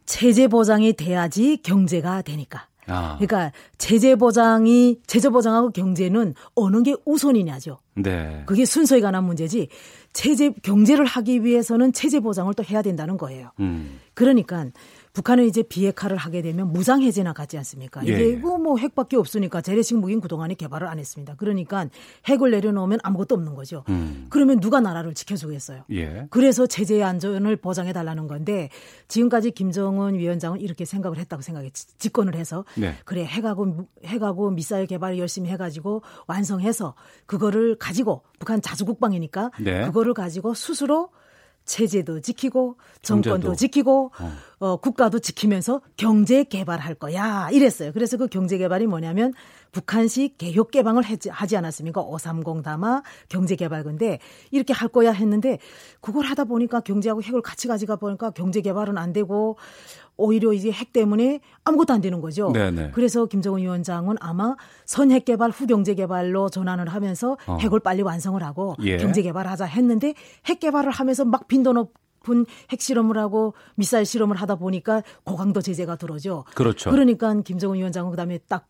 Speaker 9: 체제 보장이 돼야지 경제가 되니까. 아. 그러니까 제재 보장이 제재 보장하고 경제는 어느 게 우선이냐죠. 네. 그게 순서에 관한 문제지. 체제 경제를 하기 위해서는 체제 보장을 또 해야 된다는 거예요. 음. 그러니까 북한은 이제 비핵화를 하게 되면 무장 해제나 가지 않습니까? 이게 예. 뭐 핵밖에 없으니까 재래식 무기는 그동안에 개발을 안 했습니다. 그러니까 핵을 내려놓으면 아무것도 없는 거죠. 음. 그러면 누가 나라를 지켜주겠어요? 예. 그래서 체제의 안전을 보장해 달라는 건데 지금까지 김정은 위원장은 이렇게 생각을 했다고 생각해 집권을 해서 네. 그래 핵하고 핵하고 미사일 개발을 열심히 해가지고 완성해서 그거를 가지고 북한 자주국방이니까 네. 그거를 가지고 스스로 체제도 지키고 정권도 경제도. 지키고 어. 어. 국가도 지키면서 경제 개발할 거야 이랬어요. 그래서 그 경제 개발이 뭐냐면 북한식 개혁 개방을 하지 않았습니까? 530 담아 경제 개발근데 이렇게 할 거야 했는데 그걸 하다 보니까 경제하고 핵을 같이 가져가 보니까 경제 개발은 안 되고 오히려 이제 핵 때문에 아무것도 안 되는 거죠. 네네. 그래서 김정은 위원장은 아마 선핵 개발 후 경제 개발로 전환을 하면서 어. 핵을 빨리 완성을 하고 예. 경제 개발하자 했는데 핵 개발을 하면서 막 빈도 높은 핵 실험을 하고 미사일 실험을 하다 보니까 고강도 제재가 들어죠. 그렇죠. 그러니까 김정은 위원장은 그다음에 딱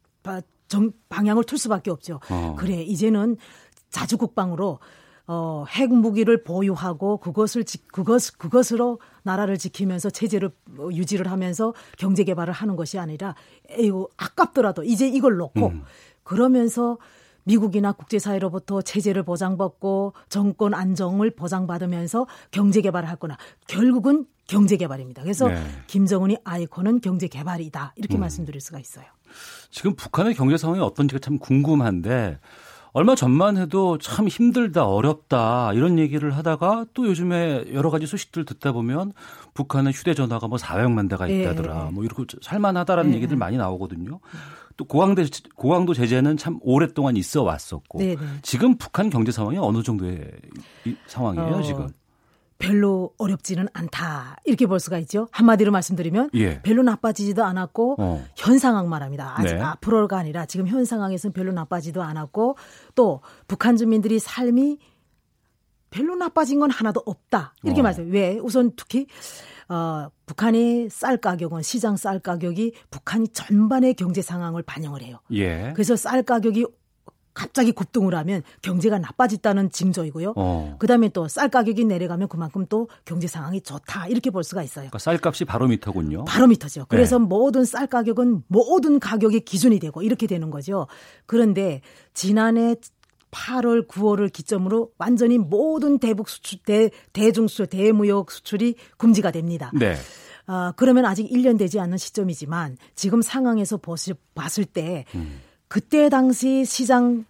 Speaker 9: 정, 방향을 틀 수밖에 없죠. 어. 그래 이제는 자주 국방으로 어, 핵 무기를 보유하고 그것을 지, 그것 그것으로 나라를 지키면서 체제를 어, 유지를 하면서 경제 개발을 하는 것이 아니라 에이고 아깝더라도 이제 이걸 놓고 음. 그러면서 미국이나 국제사회로부터 체제를 보장받고 정권 안정을 보장받으면서 경제 개발을 할 거나 결국은 경제 개발입니다. 그래서 네. 김정은이 아이콘은 경제 개발이다. 이렇게 음. 말씀드릴 수가 있어요.
Speaker 2: 지금 북한의 경제 상황이 어떤지가 참 궁금한데 얼마 전만 해도 참 힘들다, 어렵다, 이런 얘기를 하다가 또 요즘에 여러 가지 소식들 듣다 보면 북한은 휴대전화가 뭐 400만 대가 예. 있다더라, 네. 뭐 이렇게 살만하다라는 네. 얘기들 많이 나오거든요. 또 고강도, 고강도 제재는 참 오랫동안 있어 왔었고 네, 네. 지금 북한 경제 상황이 어느 정도의 상황이에요, 어, 지금?
Speaker 9: 별로 어렵지는 않다 이렇게 볼 수가 있죠. 한마디로 말씀드리면 예. 별로 나빠지지도 않았고 어. 현 상황 말합니다. 아직 네. 앞으로가 아니라 지금 현 상황에서는 별로 나빠지도 않았고 또 북한 주민들이 삶이 별로 나빠진 건 하나도 없다 이렇게 어. 말해요. 왜? 우선 특히 어, 북한의 쌀 가격은 시장 쌀 가격이 북한이 전반의 경제 상황을 반영을 해요. 예. 그래서 쌀 가격이 갑자기 급등을 하면 경제가 나빠졌다는 징조이고요. 어. 그다음에 또 쌀 가격이 내려가면 그만큼 또 경제 상황이 좋다 이렇게 볼 수가 있어요.
Speaker 2: 그러니까 쌀값이 바로미터군요.
Speaker 9: 바로미터죠. 그래서 네. 모든 쌀 가격은 모든 가격의 기준이 되고 이렇게 되는 거죠. 그런데 지난해 8월, 9월을 기점으로 완전히 모든 대북 수출, 대, 대중 수출, 대무역 수출이 금지가 됩니다. 네. 아, 그러면 아직 1년 되지 않는 시점이지만 지금 상황에서 보시, 봤을 때 음. 그때 당시 시장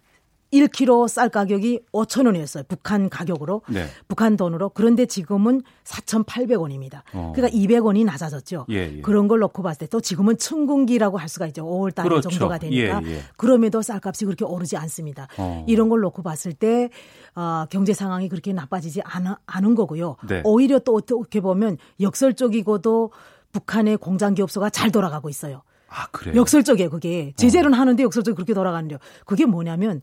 Speaker 9: 1kg 쌀 가격이 5천 원이었어요. 북한 가격으로. 네. 북한 돈으로. 그런데 지금은 4,800원입니다. 어. 그러니까 200원이 낮아졌죠. 예, 예. 그런 걸 놓고 봤을 때 또 지금은 천군기라고 할 수가 있죠. 5월 달 그렇죠. 정도가 되니까. 예, 예, 그럼에도 쌀값이 그렇게 오르지 않습니다. 어. 이런 걸 놓고 봤을 때 어, 경제 상황이 그렇게 나빠지지 않아, 않은 거고요. 네. 오히려 또 어떻게 보면 역설적이고도 북한의 공장 기업소가 잘 돌아가고 있어요.
Speaker 2: 아, 그래요?
Speaker 9: 역설적이에요, 그게. 제재는 어. 하는데 역설적으로 그렇게 돌아가는데요. 그게 뭐냐면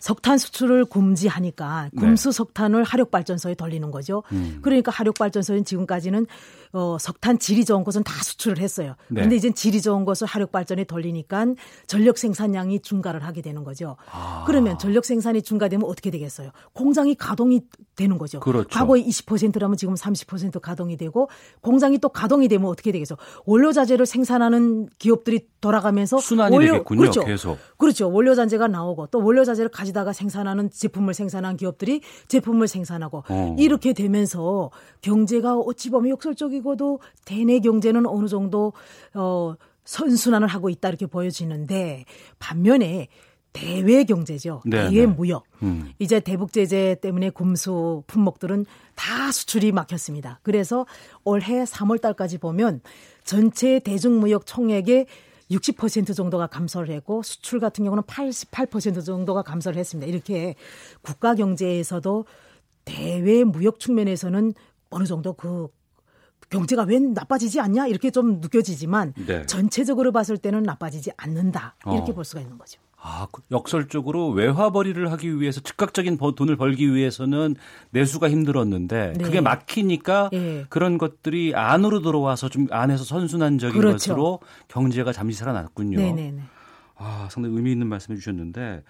Speaker 9: 석탄 수출을 금지하니까 네. 금수 석탄을 하력 발전소에 돌리는 거죠. 음. 그러니까 하력 발전소는 지금까지는 어 석탄 질이 좋은 것은 다 수출을 했어요. 네. 근데 이제 질이 좋은 것을 하력 발전에 돌리니까 전력 생산량이 증가를 하게 되는 거죠. 아. 그러면 전력 생산이 증가되면 어떻게 되겠어요? 공장이 가동이 되는 거죠. 그렇죠. 과거에 20%라면 지금 30% 가동이 되고 공장이 또 가동이 되면 어떻게 되겠어? 원료 자재를 생산하는 기업들이 돌아가면서
Speaker 2: 순환이 원료, 되겠군요. 그렇죠. 계속.
Speaker 9: 그렇죠. 원료 자재가 나오고 또 원료 자재를 가지 다가 생산하는 제품을 생산한 기업들이 제품을 생산하고 어. 이렇게 되면서 경제가 어찌 보면 역설적이고도 대내 경제는 어느 정도 어 선순환을 하고 있다 이렇게 보여지는데 반면에 대외 경제죠. 네, 대외 네. 무역. 음. 이제 대북 제재 때문에 금수 품목들은 다 수출이 막혔습니다. 그래서 올해 3월 달까지 보면 전체 대중무역 총액의 60% 정도가 감소를 했고 수출 같은 경우는 88% 정도가 감소를 했습니다. 이렇게 국가 경제에서도 대외 무역 측면에서는 어느 정도 그 경제가 왜 나빠지지 않냐 이렇게 좀 느껴지지만 네. 전체적으로 봤을 때는 나빠지지 않는다 이렇게 어. 볼 수가 있는 거죠.
Speaker 2: 아, 그 역설적으로 외화벌이를 하기 위해서 즉각적인 돈을 벌기 위해서는 내수가 힘들었는데 네. 그게 막히니까 네. 그런 것들이 안으로 들어와서 좀 안에서 선순환적인 그렇죠. 것으로 경제가 잠시 살아났군요. 네네네. 아, 상당히 의미 있는 말씀해 주셨는데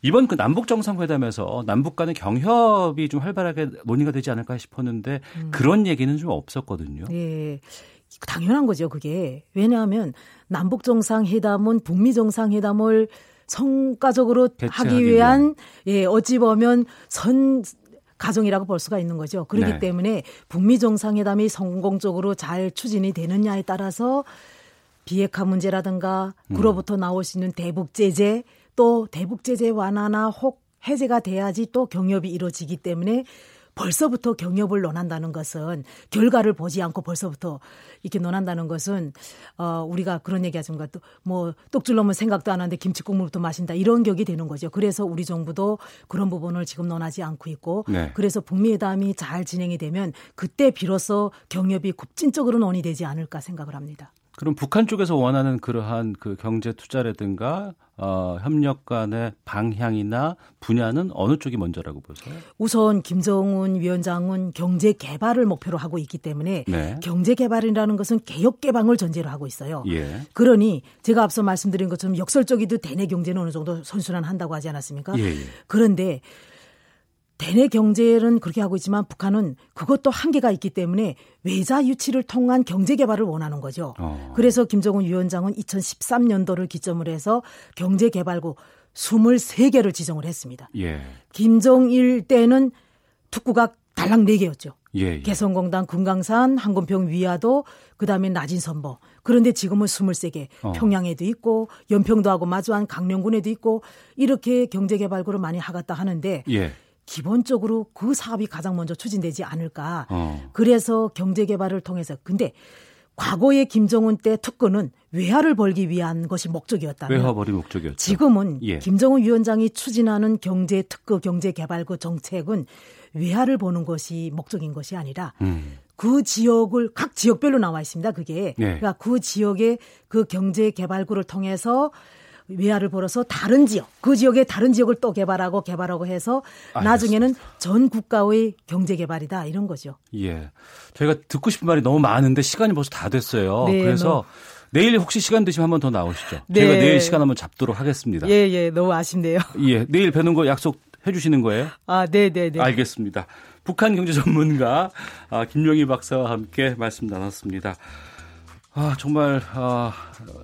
Speaker 2: 이번 그 남북 정상회담에서 남북 간의 경협이 좀 활발하게 논의가 되지 않을까 싶었는데 음. 그런 얘기는 좀 없었거든요.
Speaker 9: 네. 당연한 거죠, 그게. 왜냐하면 남북 정상회담은 북미 정상회담을 성과적으로 하기 위한 예, 어찌 보면 선 가정이라고 볼 수가 있는 거죠. 그렇기 네. 때문에 북미 정상회담이 성공적으로 잘 추진이 되느냐에 따라서 비핵화 문제라든가 음. 그로부터 나올 수 있는 대북 제재 또 대북 제재 완화나 혹 해제가 돼야지 또 경협이 이루어지기 때문에 벌써부터 경협을 논한다는 것은 결과를 보지 않고 벌써부터 이렇게 논한다는 것은 어 우리가 그런 얘기하지만 또뭐 똑줄 넘은 생각도 안 하는데 김치 국물부터 마신다 이런 격이 되는 거죠. 그래서 우리 정부도 그런 부분을 지금 논하지 않고 있고 네. 그래서 북미 회담이 잘 진행이 되면 그때 비로소 경협이 급진적으로 논의되지 않을까 생각을 합니다.
Speaker 2: 그럼 북한 쪽에서 원하는 그러한 그 경제 투자라든가 어, 협력 간의 방향이나 분야는 어느 쪽이 먼저라고 보세요?
Speaker 9: 우선 김정은 위원장은 경제 개발을 목표로 하고 있기 때문에 네. 경제 개발이라는 것은 개혁 개방을 전제로 하고 있어요. 예. 그러니 제가 앞서 말씀드린 것처럼 역설적이도 대내 경제는 어느 정도 선순환한다고 하지 않았습니까? 예, 예. 그런데 대내 경제는 그렇게 하고 있지만 북한은 그것도 한계가 있기 때문에 외자 유치를 통한 경제 개발을 원하는 거죠. 어. 그래서 김정은 위원장은 2013년도를 기점으로 해서 경제 개발국 23개를 지정을 했습니다. 예. 김정일 때는 특구가 달랑 4개였죠. 예, 예. 개성공단, 금강산, 항공평 위화도, 그 다음에 낮은선보. 그런데 지금은 23개. 어. 평양에도 있고, 연평도 하고 마주한 강령군에도 있고, 이렇게 경제개발구를 많이 하갔다 하는데, 예. 기본적으로 그 사업이 가장 먼저 추진되지 않을까. 어. 그래서 경제 개발을 통해서 근데 과거의 김정은 때 특권은 외화를 벌기 위한 것이 목적이었다면
Speaker 2: 외화 벌이 목적이었죠.
Speaker 9: 지금은 예. 김정은 위원장이 추진하는 경제 특허 경제 개발 그 정책은 외화를 보는 것이 목적인 것이 아니라 음. 그 지역을 각 지역별로 나와 있습니다. 그게 네. 그러니까 그 지역의 그 경제 개발구를 통해서 외화를 벌어서 다른 지역, 그 지역의 다른 지역을 또 개발하고 개발하고 해서 알겠습니다. 나중에는 전 국가의 경제 개발이다 이런 거죠.
Speaker 2: 예. 저희가 듣고 싶은 말이 너무 많은데 시간이 벌써 다 됐어요. 네, 그래서 너. 내일 혹시 시간 되시면 한 번 더 나오시죠. 네. 제가 내일 시간 한번 잡도록 하겠습니다.
Speaker 9: 예, 예. 너무 아쉽네요.
Speaker 2: 예. 내일 뵈는 거 약속 해 주시는 거예요?
Speaker 9: 아, 네, 네, 네.
Speaker 2: 알겠습니다. 북한 경제 전문가 아, 김용희 박사와 함께 말씀 나눴습니다. 아, 정말 아,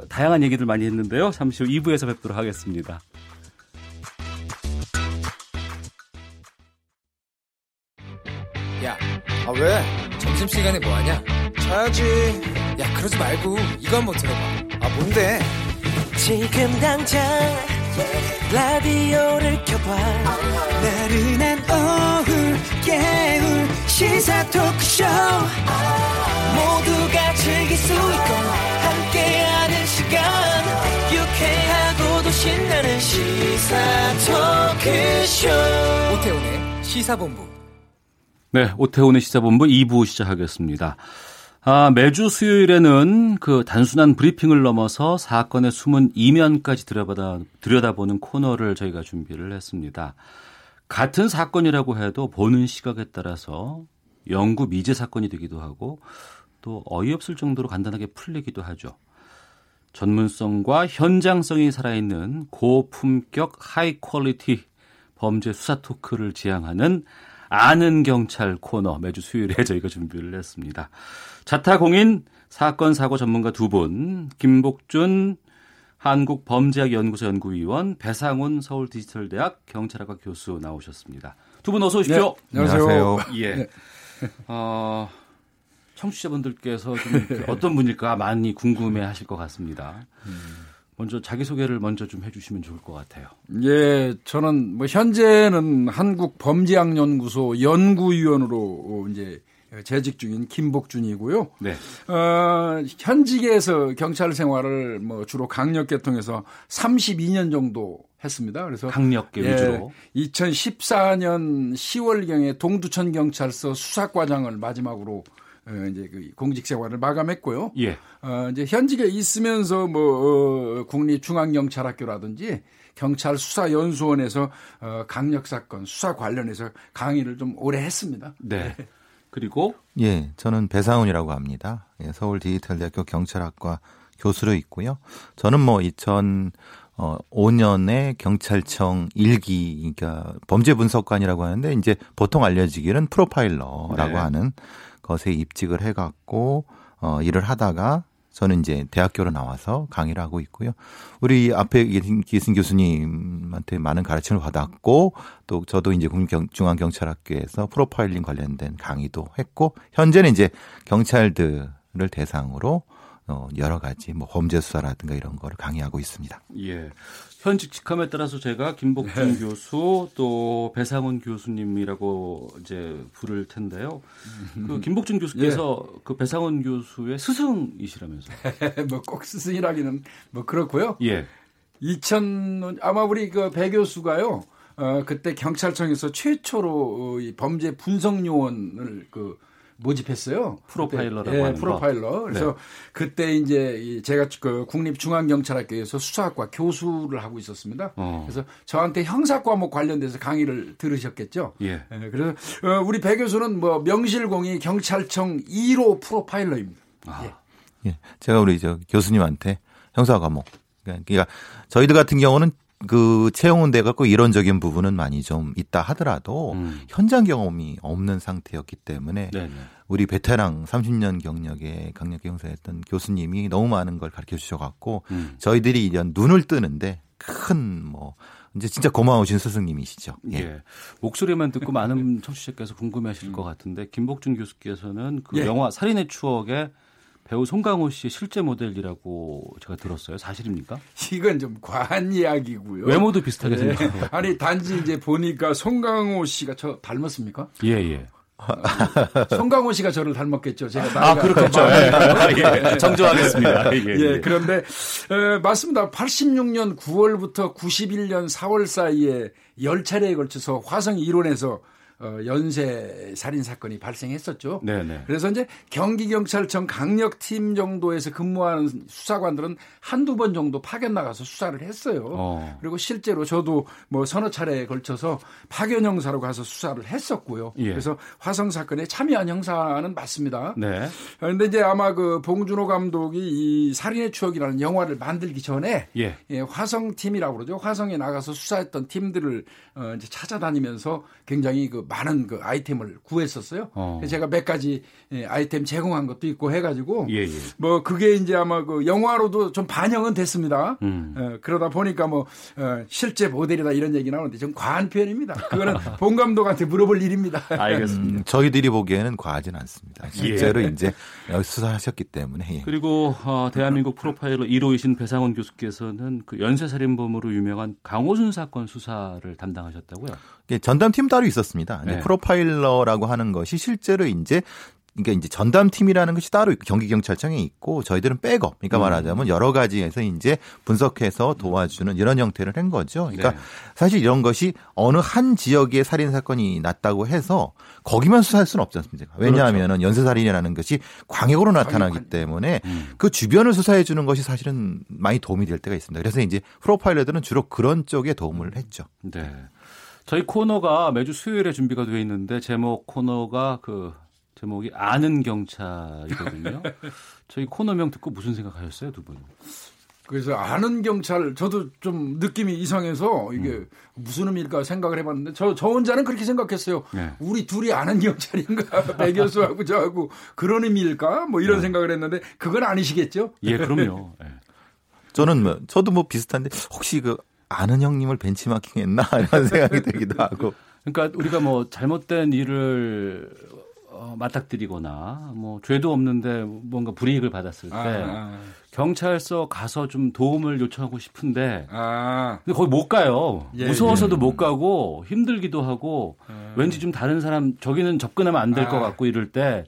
Speaker 2: 다양한 얘기들 많이 했는데요. 잠시 후 2부에서 뵙도록 하겠습니다.
Speaker 10: 야, 아 왜? 점심시간에 뭐하냐?
Speaker 11: 자야지.
Speaker 10: 야, 그러지 말고 이거 한번 들어봐.
Speaker 11: 아, 뭔데?
Speaker 12: 지금 당장 라디오를 켜봐. 나른한 오후 깨울 시사 토크쇼. 모두가 즐길 수 있고 함께하는 시간 유쾌하고도 신나는 시사 토크쇼.
Speaker 10: 오태훈의 시사본부.
Speaker 2: 네 오태훈의 시사본부 2부 시작하겠습니다. 아, 매주 수요일에는 그 단순한 브리핑을 넘어서 사건의 숨은 이면까지 들여다보다, 들여다보는 코너를 저희가 준비를 했습니다. 같은 사건이라고 해도 보는 시각에 따라서 영구 미제 사건이 되기도 하고 또 어이없을 정도로 간단하게 풀리기도 하죠. 전문성과 현장성이 살아있는 고품격 high quality 범죄 수사 토크를 지향하는 아는 경찰 코너 매주 수요일에 저희가 준비를 했습니다. 자타공인 사건 사고 전문가 두 분, 김복준 한국범죄학연구소 연구위원, 배상훈 서울 디지털대학 경찰학과 교수 나오셨습니다. 두 분 어서 오십시오.
Speaker 13: 네, 안녕하세요.
Speaker 2: 예. 네. 어, 청취자분들께서 좀 어떤 분일까 많이 궁금해 하실 것 같습니다. 먼저 자기소개를 먼저 좀 해주시면 좋을 것 같아요.
Speaker 13: 예, 저는 뭐 현재는 한국범죄학연구소 연구위원으로 이제 재직 중인 김복준이고요. 네. 어, 현직에서 경찰 생활을 뭐 주로 강력계 통해서 32년 정도 했습니다. 그래서
Speaker 2: 강력계 예, 위주로
Speaker 13: 2014년 10월경에 동두천 경찰서 수사과장을 마지막으로 어, 이제 그 공직 생활을 마감했고요. 예. 어, 이제 현직에 있으면서 뭐 어, 국립중앙경찰학교라든지 경찰 수사 연수원에서 어, 강력 사건 수사 관련해서 강의를 좀 오래 했습니다.
Speaker 2: 네. 그리고
Speaker 11: 예, 저는 배상훈이라고 합니다. 예, 서울 디지털대학교 경찰학과 교수로 있고요. 저는 뭐 2000, 어, 5년에 경찰청 일기, 그러니까 범죄 분석관이라고 하는데 이제 보통 알려지기는 프로파일러라고 네. 하는 것에 입직을 해갖고 어, 일을 하다가 저는 이제 대학교로 나와서 강의를 하고 있고요. 우리 앞에 계신 교수님한테 많은 가르침을 받았고 또 저도 이제 국립중앙경찰학교에서 프로파일링 관련된 강의도 했고 현재는 이제 경찰들을 대상으로 어 여러 가지 뭐 범죄 수사라든가 이런 거를 강의하고 있습니다.
Speaker 2: 예. 현직 직함에 따라서 제가 김복준 네. 교수 또 배상훈 교수님이라고 이제 부를 텐데요. 그 김복준 교수께서 예. 그 배상훈 교수의 스승이시라면서.
Speaker 13: 뭐꼭 스승이라기는 뭐 그렇고요.
Speaker 2: 예.
Speaker 13: 2000 아마 우리 그 배 교수가요. 어 그때 경찰청에서 최초로 이 범죄 분석 요원을 그 모집했어요.
Speaker 2: 프로파일러라고
Speaker 13: 네,
Speaker 2: 하는
Speaker 13: 프로파일러. 거. 그래서 네. 그때 이제 제가 그 국립중앙경찰학교에서 수사학과 교수를 하고 있었습니다. 어. 그래서 저한테 형사 과목 관련돼서 강의를 들으셨겠죠.
Speaker 2: 예.
Speaker 13: 네, 그래서 어, 우리 배 교수는 뭐 명실공히 경찰청 1호 프로파일러입니다. 아.
Speaker 11: 예. 예. 제가 우리 저 교수님한테 형사 과목 그러니까 저희들 같은 경우는 그 채용은 돼 갖고 이론적인 부분은 많이 좀 있다 하더라도 음. 현장 경험이 없는 상태였기 때문에 네네. 우리 베테랑 30년 경력의 강력 형사였던 교수님이 너무 많은 걸 가르쳐 주셔 갖고 음. 저희들이 이런 눈을 뜨는데 큰뭐 이제 진짜 고마우신 스승님이시죠.
Speaker 2: 예. 예. 목소리만 듣고 많은 청취자께서 궁금해하실 음. 것 같은데 김복준 교수께서는 그 예. 영화 살인의 추억에 배우 송강호 씨의 실제 모델이라고 제가 들었어요. 사실입니까?
Speaker 13: 이건 좀 과한 이야기고요.
Speaker 2: 외모도 비슷하게 네.
Speaker 13: 생겼어요. 아니 단지 이제 보니까 송강호 씨가 저 닮았습니까?
Speaker 2: 예 예.
Speaker 13: 송강호 씨가 저를 닮았겠죠. 제가
Speaker 2: 아 그렇겠죠. 예. 예. 정정하겠습니다.
Speaker 13: 예, 예, 예. 그런데 에, 맞습니다. 86년 9월부터 91년 4월 사이에 10차례에 걸쳐서 화성 1원에서 어, 연쇄 살인 사건이 발생했었죠.
Speaker 2: 네네.
Speaker 13: 그래서 이제 경기 경찰청 강력팀 정도에서 근무하는 수사관들은 한두 번 정도 파견 나가서 수사를 했어요. 어. 그리고 실제로 저도 뭐 서너 차례에 걸쳐서 파견 형사로 가서 수사를 했었고요. 예. 그래서 화성 사건에 참여한 형사는 맞습니다.
Speaker 2: 네.
Speaker 13: 그런데 이제 아마 그 봉준호 감독이 이 살인의 추억이라는 영화를 만들기 전에
Speaker 2: 예.
Speaker 13: 예, 화성 팀이라고 그러죠. 화성에 나가서 수사했던 팀들을 어, 이제 찾아다니면서 굉장히 그 많은 그 아이템을 구했었어요. 어. 제가 몇 가지 예, 아이템 제공한 것도 있고 해가지고
Speaker 2: 예, 예.
Speaker 13: 뭐 그게 이제 아마 그 영화로도 좀 반영은 됐습니다.
Speaker 2: 음.
Speaker 13: 어, 그러다 보니까 뭐 어, 실제 모델이다 이런 얘기 나오는데 좀 과한 표현입니다. 그거는 본 감독한테 물어볼 일입니다.
Speaker 2: 알겠습니다. 음,
Speaker 11: 저희들이 보기에는 과하진 않습니다. 실제로 예. 이제 수사하셨기 때문에. 예.
Speaker 2: 그리고 어, 대한민국 프로파일러 1호이신 배상원 교수께서는 그 연쇄살인범으로 유명한 강호순 사건 수사를 담당하셨다고요?
Speaker 11: 전담팀 따로 있었습니다. 네. 프로파일러라고 하는 것이 실제로 이제 그러니까 이제 전담팀이라는 것이 따로 있고 경기 경찰청에 있고 저희들은 백업. 그러니까 음. 말하자면 여러 가지에서 이제 분석해서 도와주는 이런 형태를 한 거죠. 그러니까 네. 사실 이런 것이 어느 한 지역에 살인 사건이 났다고 해서 거기만 수사할 수는 없지 않습니까? 왜냐하면은 그렇죠. 연쇄 살인이라는 것이 광역으로 나타나기 때문에 음. 그 주변을 수사해 주는 것이 사실은 많이 도움이 될 때가 있습니다. 그래서 이제 프로파일러들은 주로 그런 쪽에 도움을 했죠.
Speaker 2: 네. 저희 코너가 매주 수요일에 준비가 되어 있는데 제목 코너가 그 제목이 아는 경찰이거든요. 저희 코너명 듣고 무슨 생각하셨어요, 두 분?
Speaker 13: 그래서 아는 경찰 저도 좀 느낌이 이상해서 이게 음. 무슨 의미일까 생각을 해봤는데 저, 저 혼자는 그렇게 생각했어요. 네. 우리 둘이 아는 경찰인가 배 교수하고 저하고 그런 의미일까 뭐 이런 네. 생각을 했는데 그건 아니시겠죠?
Speaker 2: 예, 그럼요. 네.
Speaker 11: 저는 뭐 저도 뭐 비슷한데 혹시 그 아는 형님을 벤치마킹했나 이런 생각이 들기도 하고.
Speaker 2: 그러니까 우리가 뭐 잘못된 일을 어, 맞닥뜨리거나 뭐 죄도 없는데 뭔가 불이익을 받았을 때 아, 아. 경찰서 가서 좀 도움을 요청하고 싶은데
Speaker 13: 아.
Speaker 2: 근데 거기 못 가요. 예, 무서워서도 예. 못 가고 힘들기도 하고 아. 왠지 좀 다른 사람 저기는 접근하면 안 될것 아. 같고 이럴 때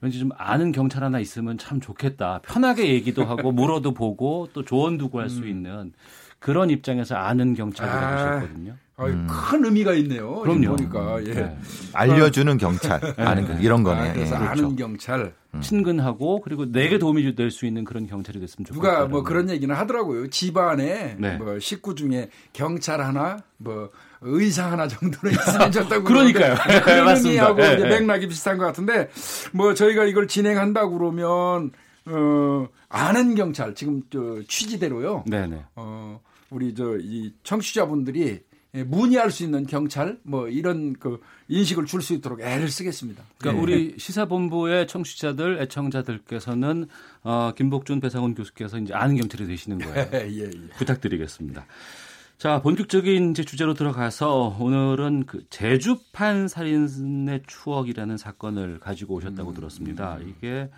Speaker 2: 왠지 좀 아는 경찰 하나 있으면 참 좋겠다. 편하게 얘기도 하고 물어도 보고 또 조언도 구할 음. 수 있는 그런 입장에서 아는 경찰이라고 하셨거든요.
Speaker 13: 음. 큰 의미가 있네요.
Speaker 2: 그럼요.
Speaker 13: 보니까 예. 네.
Speaker 11: 알려주는 경찰 아는 네. 이런 거네. 아,
Speaker 13: 그래서 예. 아는 경찰
Speaker 2: 음. 친근하고 그리고 내게 도움이 될 수 있는 그런 경찰이 됐으면 좋겠다.
Speaker 13: 누가 뭐 그런 얘기는 하더라고요. 집안에 네. 뭐 식구 중에 경찰 하나 뭐 의사 하나 정도는 있으면 좋다고.
Speaker 2: 그러니까요.
Speaker 13: 그런 의미하고 네, 네. 맥락이 비슷한 것 같은데 뭐 저희가 이걸 진행한다 그러면 어 아는 경찰 지금 저 취지대로요. 네네. 어 우리 저 이 청취자분들이 예, 문의할 수 있는 경찰 뭐 이런 그 인식을 줄 수 있도록 애를 쓰겠습니다.
Speaker 2: 그러니까 네. 우리 시사본부의 청취자들 애청자들께서는 어, 김복준 배상훈 교수께서 이제 아는 경찰이 되시는 거예요. 예, 예. 부탁드리겠습니다. 자 본격적인 이제 주제로 들어가서 오늘은 그 제주판 살인의 추억이라는 사건을 가지고 오셨다고 음, 들었습니다. 음. 이게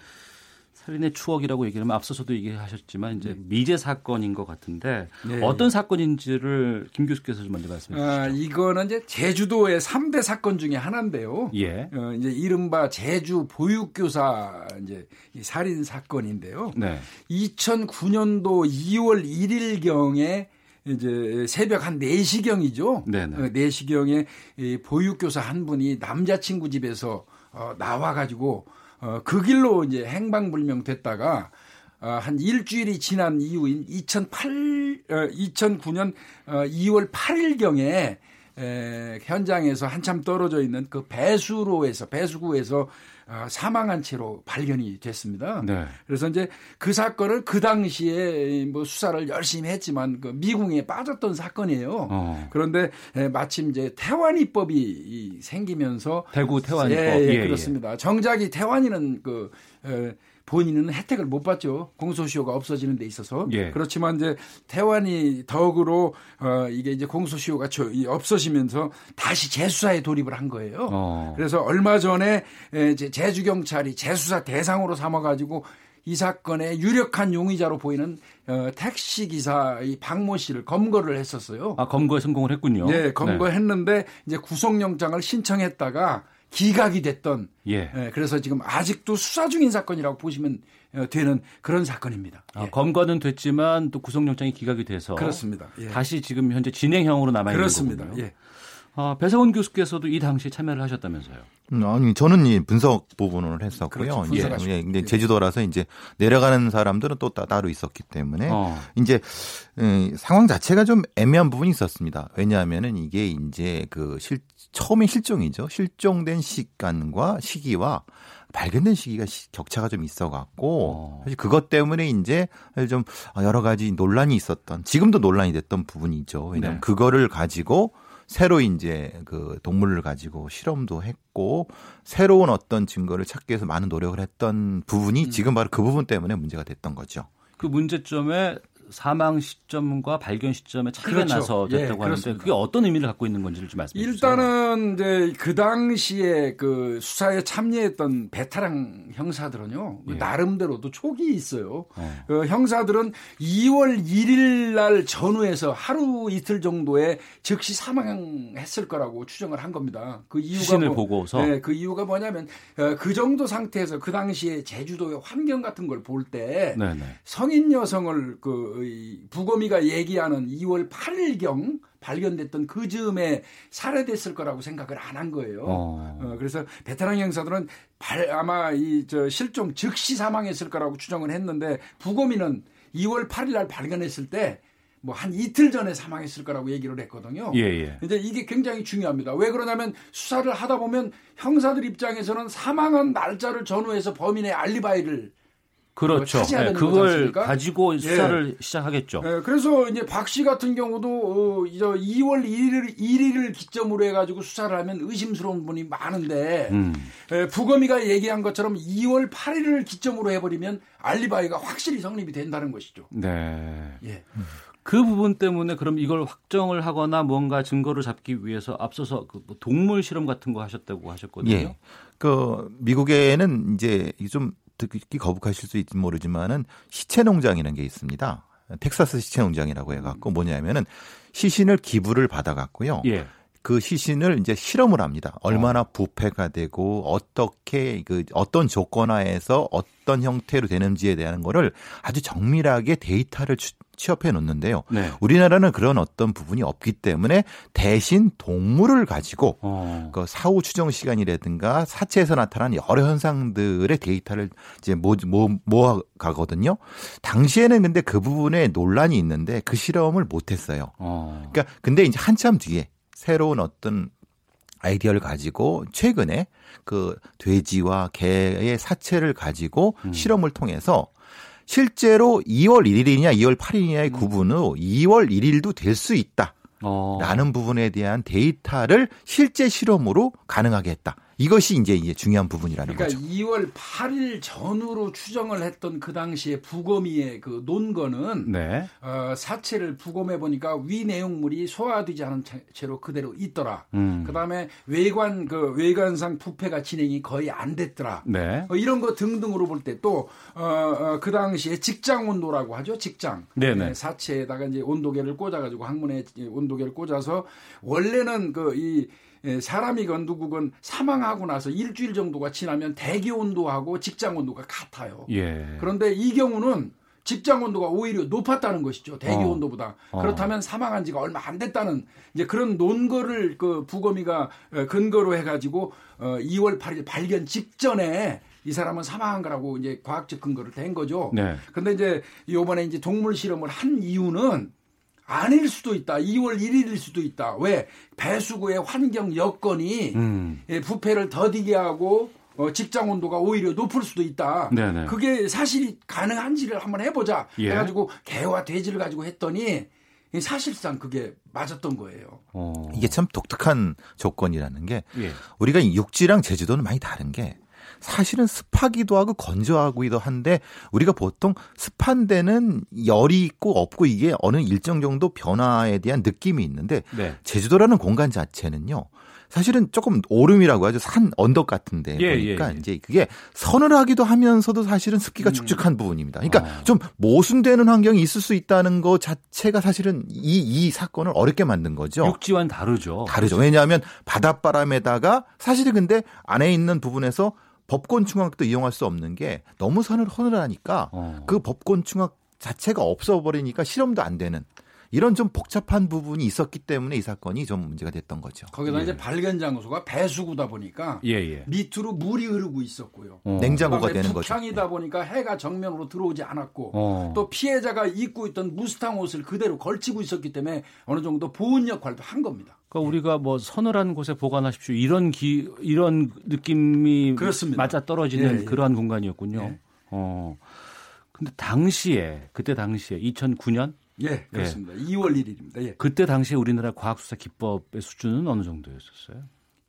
Speaker 2: 살인의 추억이라고 얘기하면 앞서서도 얘기하셨지만 이제 네. 미제 사건인 것 같은데 네. 어떤 사건인지를 김 교수께서 좀 먼저 말씀해 주시죠. 아,
Speaker 13: 이거는 이제 제주도의 3대 사건 중에 하나인데요. 예. 어, 이제 이른바 제주 보육교사 이제 살인 사건인데요. 네. 2009년도 2월 1일 경에 이제 새벽 한 4시경이죠. 네네. 4시경에 어, 보육교사 한 분이 남자친구 집에서 어, 나와가지고 어, 그 길로 이제 행방불명 됐다가 어, 한 일주일이 지난 이후인 2008, 어, 2009년 어, 2월 8일경에 에, 현장에서 한참 떨어져 있는 그 배수로에서 배수구에서 어, 사망한 채로 발견이 됐습니다. 네. 그래서 이제 그 사건을 그 당시에 뭐 수사를 열심히 했지만 그 미궁에 빠졌던 사건이에요. 어. 그런데 에, 마침 이제 태완이법이 생기면서
Speaker 2: 대구 태완이법
Speaker 13: 예, 예, 예, 예. 그렇습니다. 정작 이 태완이는 그 에, 본인은 혜택을 못 받죠. 공소시효가 없어지는 데 있어서. 예. 그렇지만 이제 태완이 덕으로 어 이게 이제 공소시효가 없어지면서 다시 재수사에 돌입을 한 거예요. 어. 그래서 얼마 전에 이제 제주 경찰이 재수사 대상으로 삼아 가지고 이 사건의 유력한 용의자로 보이는 어, 택시 기사 이 박모 씨를 검거를 했었어요.
Speaker 2: 아 검거에 성공을 했군요.
Speaker 13: 네, 검거했는데 네. 이제 구속영장을 신청했다가 기각이 됐던 예. 예. 그래서 지금 아직도 수사 중인 사건이라고 보시면 어, 되는 그런 사건입니다.
Speaker 2: 아, 예. 검거는 됐지만 또 구속영장이 기각이 돼서
Speaker 13: 그렇습니다.
Speaker 2: 예. 다시 지금 현재 진행형으로 남아 있는 거군요. 그렇습니다. 예. 아, 배성원 교수께서도 이 당시에 참여를 하셨다면서요?
Speaker 11: 음, 아니 저는 이 분석 부분을 했었고요. 그렇죠, 예, 예, 근데 제주도라서 이제 내려가는 사람들은 또 따로 있었기 때문에 어. 이제 음, 상황 자체가 좀 애매한 부분이 있었습니다. 왜냐하면은 이게 이제 그 실, 처음에 실종이죠. 실종된 시간과 시기와 발견된 시기가 격차가 좀 있어 갖고 어. 사실 그것 때문에 이제 좀 여러 가지 논란이 있었던 지금도 논란이 됐던 부분이죠. 왜냐하면 네. 그거를 가지고 새로 이제 그 동물을 가지고 실험도 했고 새로운 어떤 증거를 찾기 위해서 많은 노력을 했던 부분이 음. 지금 바로 그 부분 때문에 문제가 됐던 거죠.
Speaker 2: 그 문제점에 사망 시점과 발견 시점에 차이가 그렇죠. 나서 됐다고 예, 하는데 그렇습니다. 그게 어떤 의미를 갖고 있는 건지를 좀 말씀해
Speaker 13: 주세요. 일단은 이제 그 당시에 그 수사에 참여했던 베테랑 형사들은요 그 예. 나름대로도 촉이 있어요. 어. 그 형사들은 2월 1일 날 전후에서 하루 이틀 정도에 즉시 사망했을 거라고 추정을 한 겁니다.
Speaker 2: 그 이유가 뭐, 보고서
Speaker 13: 네, 그 이유가 뭐냐면 어, 그 정도 상태에서 그 당시에 제주도의 환경 같은 걸 볼 때 성인 여성을 그 부검이가 얘기하는 2월 8일경 발견됐던 그 즈음에 살해됐을 거라고 생각을 안 한 거예요. 어. 어, 그래서 베테랑 형사들은 발, 아마 이 저 실종 즉시 사망했을 거라고 추정을 했는데 부검이는 2월 8일 날 발견했을 때 뭐한 이틀 전에 사망했을 거라고 얘기를 했거든요. 예, 예. 이제 이게 굉장히 중요합니다. 왜 그러냐면 수사를 하다 보면 형사들 입장에서는 사망한 날짜를 전후해서 범인의 알리바이를
Speaker 2: 그렇죠. 네, 그걸 가지고 예. 수사를 예. 시작하겠죠.
Speaker 13: 예, 그래서 이제 박 씨 같은 경우도 어, 이제 2월 1일 1일을 기점으로 해가지고 수사를 하면 의심스러운 분이 많은데 음. 예, 부검이가 얘기한 것처럼 2월 8일을 기점으로 해버리면 알리바이가 확실히 성립이 된다는 것이죠. 네.
Speaker 2: 예. 그 부분 때문에 그럼 이걸 확정을 하거나 뭔가 증거를 잡기 위해서 앞서서 그뭐 동물 실험 같은 거 하셨다고 하셨거든요. 예.
Speaker 11: 그 미국에는 이제 좀 듣기 거북하실 수 있지 모르지만은 시체 농장이라는 게 있습니다. 텍사스 시체 농장이라고 해갖고 뭐냐면은 시신을 기부를 받아갖고요. 예. 그 시신을 이제 실험을 합니다. 얼마나 어. 부패가 되고 어떻게 그 어떤 조건하에서 어떤 형태로 되는지에 대한 거를 아주 정밀하게 데이터를 취업해 놓는데요. 네. 우리나라는 그런 어떤 부분이 없기 때문에 대신 동물을 가지고 어. 그 사후 추정 시간이라든가 사체에서 나타난 여러 현상들의 데이터를 이제 모, 모, 모아 가거든요. 당시에는 근데 그 부분에 논란이 있는데 그 실험을 못 했어요. 어. 그러니까 근데 이제 한참 뒤에 새로운 어떤 아이디어를 가지고 최근에 그 돼지와 개의 사체를 가지고 음. 실험을 통해서 실제로 2월 1일이냐 2월 8일이냐의 음. 구분은 2월 1일도 될 수 있다. 어. 라는 부분에 대한 데이터를 실제 실험으로 가능하게 했다. 이것이 이제 이제 중요한 부분이라는
Speaker 13: 그러니까
Speaker 11: 거죠.
Speaker 13: 2월 8일 전후로 추정을 했던 그 당시에 부검이의 그 논거는 네. 어, 사체를 부검해 보니까 위 내용물이 소화되지 않은 채로 그대로 있더라. 음. 그다음에 외관 그 외관상 부패가 진행이 거의 안 됐더라. 네. 어, 이런 거 등등으로 볼 때 또그 어, 어, 그 당시에 직장 온도라고 하죠. 직장. 네네. 네, 사체에다가 이제 온도계를 꽂아가지고 항문에 온도계를 꽂아서 원래는 그이 예, 사람이건 누구건 사망하고 나서 일주일 정도가 지나면 대기 온도하고 직장 온도가 같아요. 예. 그런데 이 경우는 직장 온도가 오히려 높았다는 것이죠. 대기 어. 온도보다. 어. 그렇다면 사망한 지가 얼마 안 됐다는 이제 그런 논거를 그 부검이가 어, 근거로 해가지고 어 2월 8일 발견 직전에 이 사람은 사망한 거라고 이제 과학적 근거를 댄 거죠. 네. 근데 이제 요번에 이제 동물 실험을 한 이유는 아닐 수도 있다. 2월 1일일 수도 있다. 왜? 배수구의 환경 여건이 음. 예, 부패를 더디게 하고 어, 직장 온도가 오히려 높을 수도 있다. 네네. 그게 사실이 가능한지를 한번 해보자. 예. 해가지고 개와 돼지를 가지고 했더니 사실상 그게 맞았던 거예요.
Speaker 11: 어. 이게 참 독특한 조건이라는 게 예. 우리가 육지랑 제주도는 많이 다른 게 사실은 습하기도 하고 건조하기도 한데 우리가 보통 습한 데는 열이 있고 없고 이게 어느 일정 정도 변화에 대한 느낌이 있는데 네. 제주도라는 공간 자체는요. 사실은 조금 오름이라고 하죠. 산 언덕 같은데 예, 보니까 예, 예. 이제 그게 서늘하기도 하면서도 사실은 습기가 음. 축축한 부분입니다. 그러니까 아. 좀 모순되는 환경이 있을 수 있다는 것 자체가 사실은 이, 이 사건을 어렵게 만든 거죠.
Speaker 2: 육지와는 다르죠.
Speaker 11: 다르죠. 왜냐하면 바닷바람에다가 사실은 근데 안에 있는 부분에서 법권 충학도 이용할 수 없는 게 너무 선을 허늘하니까 어. 그 법권 충학 자체가 없어버리니까 실험도 안 되는 이런 좀 복잡한 부분이 있었기 때문에 이 사건이 좀 문제가 됐던 거죠.
Speaker 13: 거기다 예. 이제 발견 장소가 배수구다 보니까 예, 예. 밑으로 물이 흐르고 있었고요.
Speaker 11: 어. 냉장고가 되는 거죠.
Speaker 13: 북향이다 보니까 해가 정면으로 들어오지 않았고 어. 또 피해자가 입고 있던 무스탕 옷을 그대로 걸치고 있었기 때문에 어느 정도 보온 역할도 한 겁니다.
Speaker 2: 그러니까 우리가 뭐 서늘한 곳에 보관하십시오 이런 기 이런 느낌이. 맞아 떨어지는 예, 예. 그러한 공간이었군요. 예. 어. 근데 당시에 그때 당시에 2009년
Speaker 13: 예, 그렇습니다. 예. 2월 1일입니다. 예.
Speaker 2: 그때 당시에 우리나라 과학수사 기법의 수준은 어느 정도였었어요?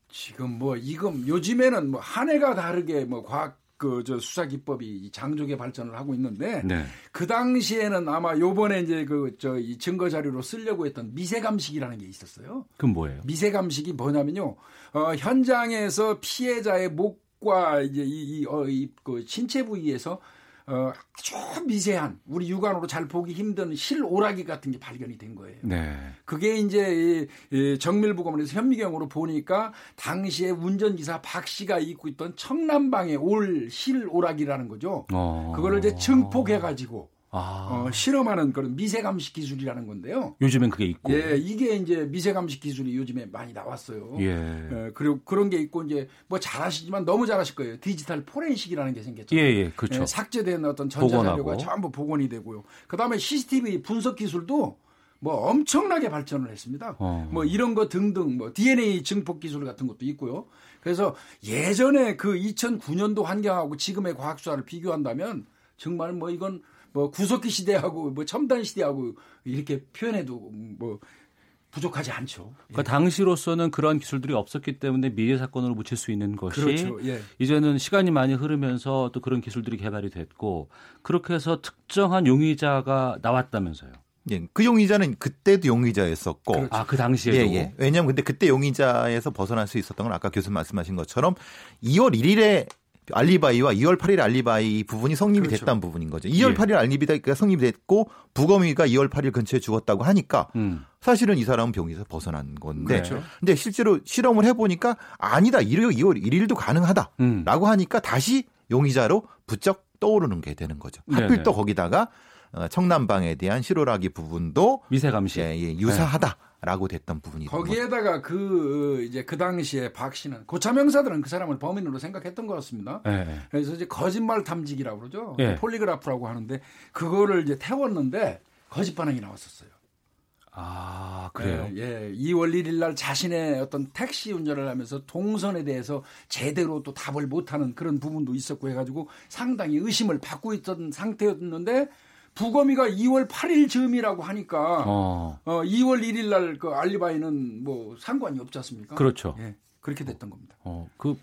Speaker 13: 지금 뭐 이건 요즘에는 뭐 한 해가 다르게 뭐 과학 그 저 수사 기법이 장족의 발전을 하고 있는데 네. 그 당시에는 아마 요번에 이제 그 저 이 증거 자료로 쓰려고 했던 미세 감식이라는 게 있었어요.
Speaker 2: 그건 뭐예요?
Speaker 13: 미세 감식이 뭐냐면요. 어 현장에서 피해자의 목과 이제 이, 이, 어, 이, 그 신체 부위에서 어, 아주 미세한 우리 육안으로 잘 보기 힘든 실오라기 같은 게 발견이 된 거예요. 네. 그게 이제 이, 이 정밀부검에서 현미경으로 보니까 당시에 운전기사 박 씨가 입고 있던 청남방의 올 실오라기라는 거죠. 어. 그거를 이제 증폭해가지고 아. 어, 실험하는 그런 미세감식 기술이라는 건데요.
Speaker 2: 요즘엔 그게 있고.
Speaker 13: 예, 이게 이제 미세감식 기술이 요즘에 많이 나왔어요. 예. 예 그리고 그런 게 있고 이제 뭐 잘하시지만 너무 잘하실 거예요. 디지털 포렌식이라는 게 생겼죠.
Speaker 2: 예, 예, 그렇죠. 예,
Speaker 13: 삭제된 어떤 전자자료가 전부 복원이 되고요. 그다음에 CCTV 분석 기술도 뭐 엄청나게 발전을 했습니다. 어. 뭐 이런 거 등등 뭐 DNA 증폭 기술 같은 것도 있고요. 그래서 예전에 그 2009년도 환경하고 지금의 과학 수사를 비교한다면 정말 뭐 이건 뭐 구석기 시대하고 뭐 첨단 시대하고 이렇게 표현해도 뭐 부족하지 않죠.
Speaker 2: 그러니까 예. 당시로서는 그런 기술들이 없었기 때문에 미래 사건으로 묻힐 수 있는 것이 그렇죠. 예. 이제는 시간이 많이 흐르면서 또 그런 기술들이 개발이 됐고 그렇게 해서 특정한 용의자가 나왔다면서요.
Speaker 11: 예, 그 용의자는 그때도 용의자였었고,
Speaker 2: 그렇죠. 아그 당시에도. 예, 예.
Speaker 11: 왜냐하면 근데 그때 용의자에서 벗어날 수 있었던 건 아까 교수님 말씀하신 것처럼 2월 1일에 알리바이와 2월 8일 알리바이 부분이 성립이 그렇죠. 됐다는 부분인 거죠. 2월 예. 8일 알리바이가 성립이 됐고 부검이가 2월 8일 근처에 죽었다고 하니까 음. 사실은 이 사람은 병에서 벗어난 건데. 그렇죠. 근데 실제로 실험을 해보니까 아니다. 1월 2월 1일도 가능하다라고 음. 하니까 다시 용의자로 부쩍 떠오르는 게 되는 거죠. 하필 네네. 또 거기다가 어, 청남방에 대한 실오라기 부분도
Speaker 2: 미세 감시
Speaker 11: 예, 예, 유사하다. 라고 됐던 부분이
Speaker 13: 거기에다가 그 이제 그 당시에 박 씨는 고참 형사들은 그 사람을 범인으로 생각했던 것 같습니다. 네. 그래서 이제 거짓말 탐지기라고 그러죠. 네. 폴리그라프라고 하는데 그거를 이제 태웠는데 거짓 반응이 나왔었어요.
Speaker 2: 아, 그래요?
Speaker 13: 예, 예. 2월 1일 날 자신의 어떤 택시 운전을 하면서 동선에 대해서 제대로 또 답을 못 하는 그런 부분도 있었고 해 가지고 상당히 의심을 받고 있던 상태였는데 부검이가 2월 8일 즈음이라고 하니까 어. 어 2월 1일 날 그 알리바이는 뭐 상관이 없지 않습니까?
Speaker 2: 그렇죠.
Speaker 13: 예. 그렇게 됐던 겁니다.
Speaker 2: 어, 그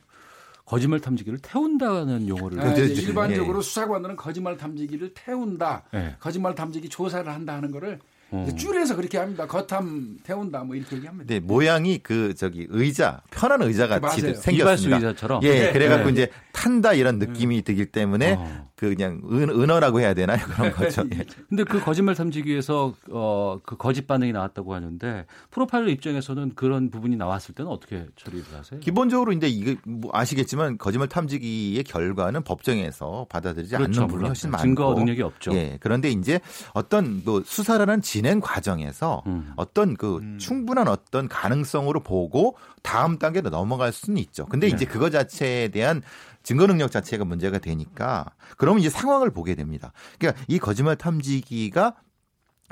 Speaker 2: 거짓말 탐지기를 태운다는 용어를 아,
Speaker 13: 일반적으로 예. 수사관들은 거짓말 탐지기를 태운다. 예. 거짓말 탐지기 조사를 한다 하는 거를 어. 줄여서 그렇게 합니다. 거탐 태운다 뭐 이렇게 얘기합니다.
Speaker 11: 네, 모양이 그 저기 의자 편한 의자 같이 네, 생겼습니다.
Speaker 2: 의자처럼.
Speaker 11: 예, 네. 그래갖고 네. 이제 탄다 이런 느낌이 네. 들기 때문에 어. 그 그냥 은, 은어라고 해야 되나요 그런 거죠. 예.
Speaker 2: 근데 그 거짓말 탐지기에서 어그 거짓 반응이 나왔다고 하는데 프로파일러 입장에서는 그런 부분이 나왔을 때는 어떻게 처리를 하세요?
Speaker 11: 기본적으로 이제 이게 뭐 아시겠지만 거짓말 탐지기의 결과는 법정에서 받아들이지 그렇죠, 않는 부분이 훨씬 많고
Speaker 2: 증거 능력이 없죠.
Speaker 11: 예, 그런데 이제 어떤 뭐 수사라는 진행 과정에서 음. 어떤 그 음. 충분한 어떤 가능성으로 보고 다음 단계로 넘어갈 수는 있죠. 근데 네. 이제 그거 자체에 대한 증거 능력 자체가 문제가 되니까 그러면 이제 상황을 보게 됩니다. 그러니까 이 거짓말 탐지기가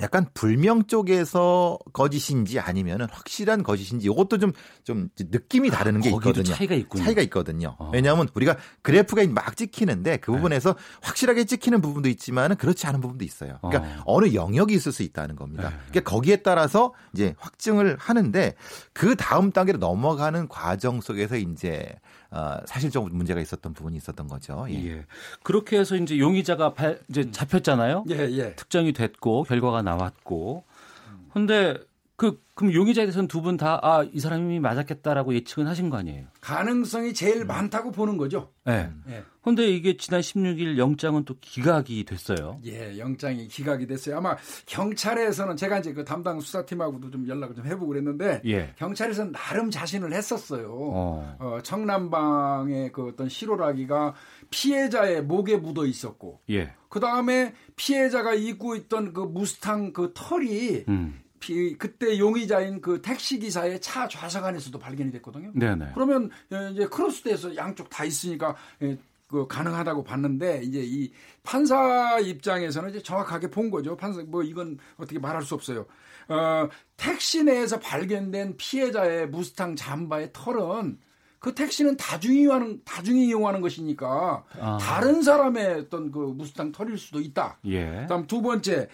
Speaker 11: 약간 불명 쪽에서 거짓인지 아니면은 확실한 거짓인지 이것도 좀, 좀 느낌이 다르는 게 있거든요.
Speaker 2: 차이가 있군요.
Speaker 11: 차이가 있거든요. 어. 왜냐하면 우리가 그래프가 막 찍히는데 그 네. 부분에서 네. 확실하게 찍히는 부분도 있지만은 그렇지 않은 부분도 있어요. 그러니까 어. 느 영역이 있을 수 있다는 겁니다. 네. 그러니까 거기에 따라서 이제 확증을 하는데 그 다음 단계로 넘어가는 과정 속에서 이제 어, 사실적 문제가 있었던 부분이 있었던 거죠. 예. 예.
Speaker 2: 그렇게 해서 이제 용의자가 발, 이제 음. 잡혔잖아요.
Speaker 13: 예, 예.
Speaker 2: 특정이 됐고 결과가 나왔고. 근데 그 그럼 용의자에 대해서는 두 분 다 아 이 사람이 맞았겠다라고 예측은 하신 거 아니에요?
Speaker 13: 가능성이 제일 음. 많다고 보는 거죠.
Speaker 2: 네. 네. 근데 이게 지난 16일 영장은 또 기각이 됐어요.
Speaker 13: 예, 영장이 기각이 됐어요. 아마 경찰에서는 제가 이제 그 담당 수사팀하고도 좀 연락을 좀 해보고 그랬는데 예. 경찰에서는 나름 자신을 했었어요. 어. 어 청남방의 그 어떤 실오라기가 피해자의 목에 묻어 있었고, 예. 그 다음에 피해자가 입고 있던 그 무스탕 그 털이 음. 그때 용의자인 그 택시 기사의 차 좌석 안에서도 발견이 됐거든요. 네네. 그러면 예, 이제 크로스돼서 양쪽 다 있으니까 예, 그 가능하다고 봤는데 이제 이 판사 입장에서는 이제 정확하게 본 거죠. 판사 뭐 이건 어떻게 말할 수 없어요. 어, 택시 내에서 발견된 피해자의 무스탕 잠바의 털은 그 택시는 다중이 이용하는 다중이 이용하는 것이니까 아. 다른 사람의 어떤 그 무스탕 털일 수도 있다. 예. 그다음 두 번째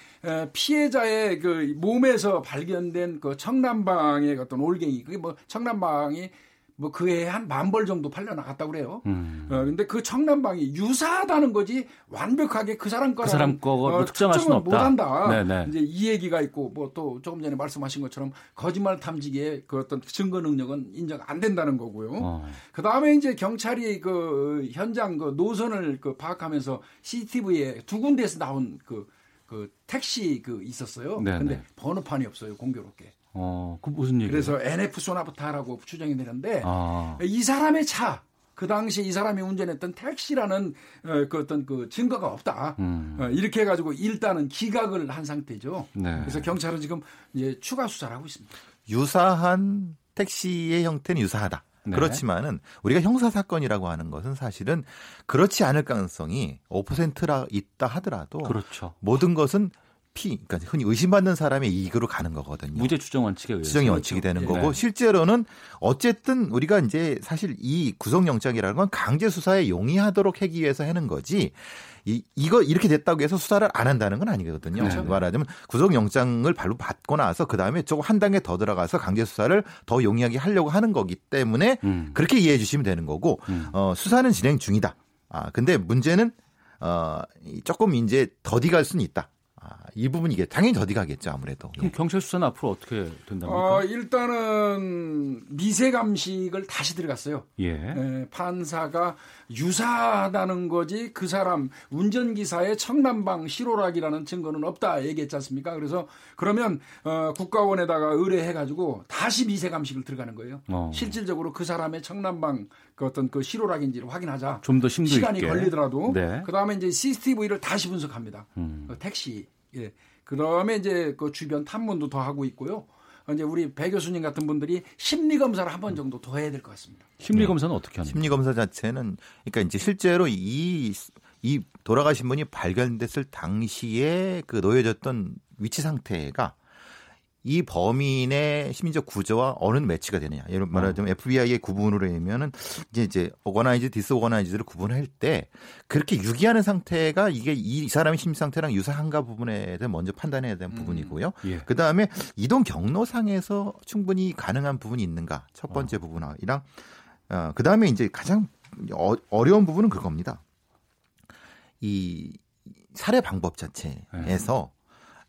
Speaker 13: 피해자의 그 몸에서 발견된 그 청남방의 어떤 올갱이 그게 뭐 청남방이 뭐 그해 한 만 벌 정도 팔려 나갔다고 그래요. 음. 어, 근데 그 청남방이 유사하다는 거지 완벽하게 그 사람 거랑
Speaker 2: 그 사람 거 어, 특정할 수는 없다.
Speaker 13: 못한다. 네네. 이제 이 얘기가 있고 뭐 또 조금 전에 말씀하신 것처럼 거짓말 탐지기의 그 어떤 증거 능력은 인정 안 된다는 거고요. 어. 그 다음에 이제 경찰이 그 현장 그 노선을 그 파악하면서 CCTV에 두 군데에서 나온 그, 그 택시 그 있었어요. 네네. 근데 번호판이 없어요 공교롭게.
Speaker 2: 어, 그 무슨 얘기?
Speaker 13: 그래서 NF 소나부타라고 추정이 되는데 아. 이 사람의 차. 그 당시에 이 사람이 운전했던 택시라는 어, 그 어떤 그 증거가 없다. 음. 어, 이렇게 해가지고 일단은 기각을 한 상태죠. 네. 그래서 경찰은 지금 이제 추가 수사를 하고 있습니다.
Speaker 11: 유사한 택시의 형태는 유사하다. 네. 그렇지만은 우리가 형사 사건이라고 하는 것은 사실은 그렇지 않을 가능성이 5%라 있다 하더라도
Speaker 2: 그렇죠.
Speaker 11: 모든 것은 피, 그러니까 흔히 의심받는 사람의 이익으로 가는 거거든요.
Speaker 2: 무죄 추정 원칙에 의해서
Speaker 11: 추정이 원칙이 되는 네. 거고 실제로는 어쨌든 우리가 이제 사실 이 구속영장이라는 건 강제 수사에 용이하도록 하기 위해서 하는 거지. 이, 이거 이렇게 됐다고 해서 수사를 안 한다는 건 아니거든요. 그렇죠. 말하자면 구속영장을 발로 받고 나서 그 다음에 조금 한 단계 더 들어가서 강제 수사를 더 용이하게 하려고 하는 거기 때문에 음. 그렇게 이해해 주시면 되는 거고 음. 어, 수사는 진행 중이다. 아 근데 문제는 어, 조금 이제 더디 갈 수는 있다. 아, 이 부분이 게 당연히 더디 가겠죠 아무래도.
Speaker 2: 그럼 예. 경찰 수사는 앞으로 어떻게 된답니까?
Speaker 13: 어, 일단은 미세 감식을 다시 들어갔어요. 예. 에, 판사가 유사하다는 거지 그 사람 운전기사의 청남방 실오락이라는 증거는 없다 얘기했지 않습니까? 그래서 그러면 어, 국가원에다가 의뢰해가지고 다시 미세 감식을 들어가는 거예요. 어. 실질적으로 그 사람의 청남방 그 어떤 그 실오락인지를 확인하자.
Speaker 2: 좀 더 심도
Speaker 13: 시간이
Speaker 2: 있게.
Speaker 13: 걸리더라도
Speaker 2: 네.
Speaker 13: 그다음에 이제 CCTV를 다시 분석합니다.
Speaker 2: 음.
Speaker 13: 그 택시 예. 그다음에 이제 그 주변 탐문도 더 하고 있고요. 이제 우리 배 교수님 같은 분들이 심리 검사를 한 번 정도 더 해야 될 것 같습니다.
Speaker 2: 심리 검사는 어떻게 하는
Speaker 11: 심리 검사 자체는 그러니까 이제 실제로 이이 돌아가신 분이 발견됐을 당시에 그 놓여졌던 위치 상태가 이 범인의 심리적 구조와 어느 매치가 되느냐. 예를 말하자면 어. FBI의 구분으로 하면은 이제 이제 organize, disorganize를 구분할 때 그렇게 유기하는 상태가 이게 이 사람의 심리 상태랑 유사한가 부분에 대해 먼저 판단해야 되는 음. 부분이고요. 예. 그 다음에 이동 경로상에서 충분히 가능한 부분이 있는가. 첫 번째 어. 부분이랑 어, 그 다음에 이제 가장 어, 어려운 부분은 그겁니다. 이 살해 방법 자체에서 네.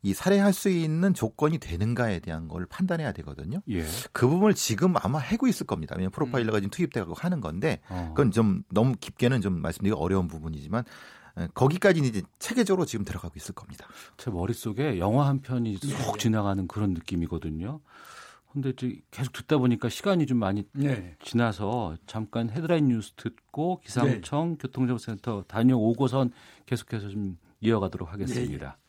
Speaker 11: 이 살해할 수 있는 조건이 되는가에 대한 걸 판단해야 되거든요. 예. 그 부분을 지금 아마 해고 있을 겁니다. 왜냐하면 프로파일러가 지금 투입되고 하는 건데 어. 그건 좀 너무 깊게는 좀 말씀드리기 어려운 부분이지만 거기까지 이제 체계적으로 지금 들어가고 있을 겁니다.
Speaker 2: 제 머릿속에 영화 한 편이 쏙 지나가는 그런 느낌이거든요. 근데 계속 듣다 보니까 시간이 좀 많이 네. 지나서 잠깐 헤드라인 뉴스 듣고 기상청 네. 교통정보센터 다녀오고선 계속해서 좀 이어가도록 하겠습니다. 네.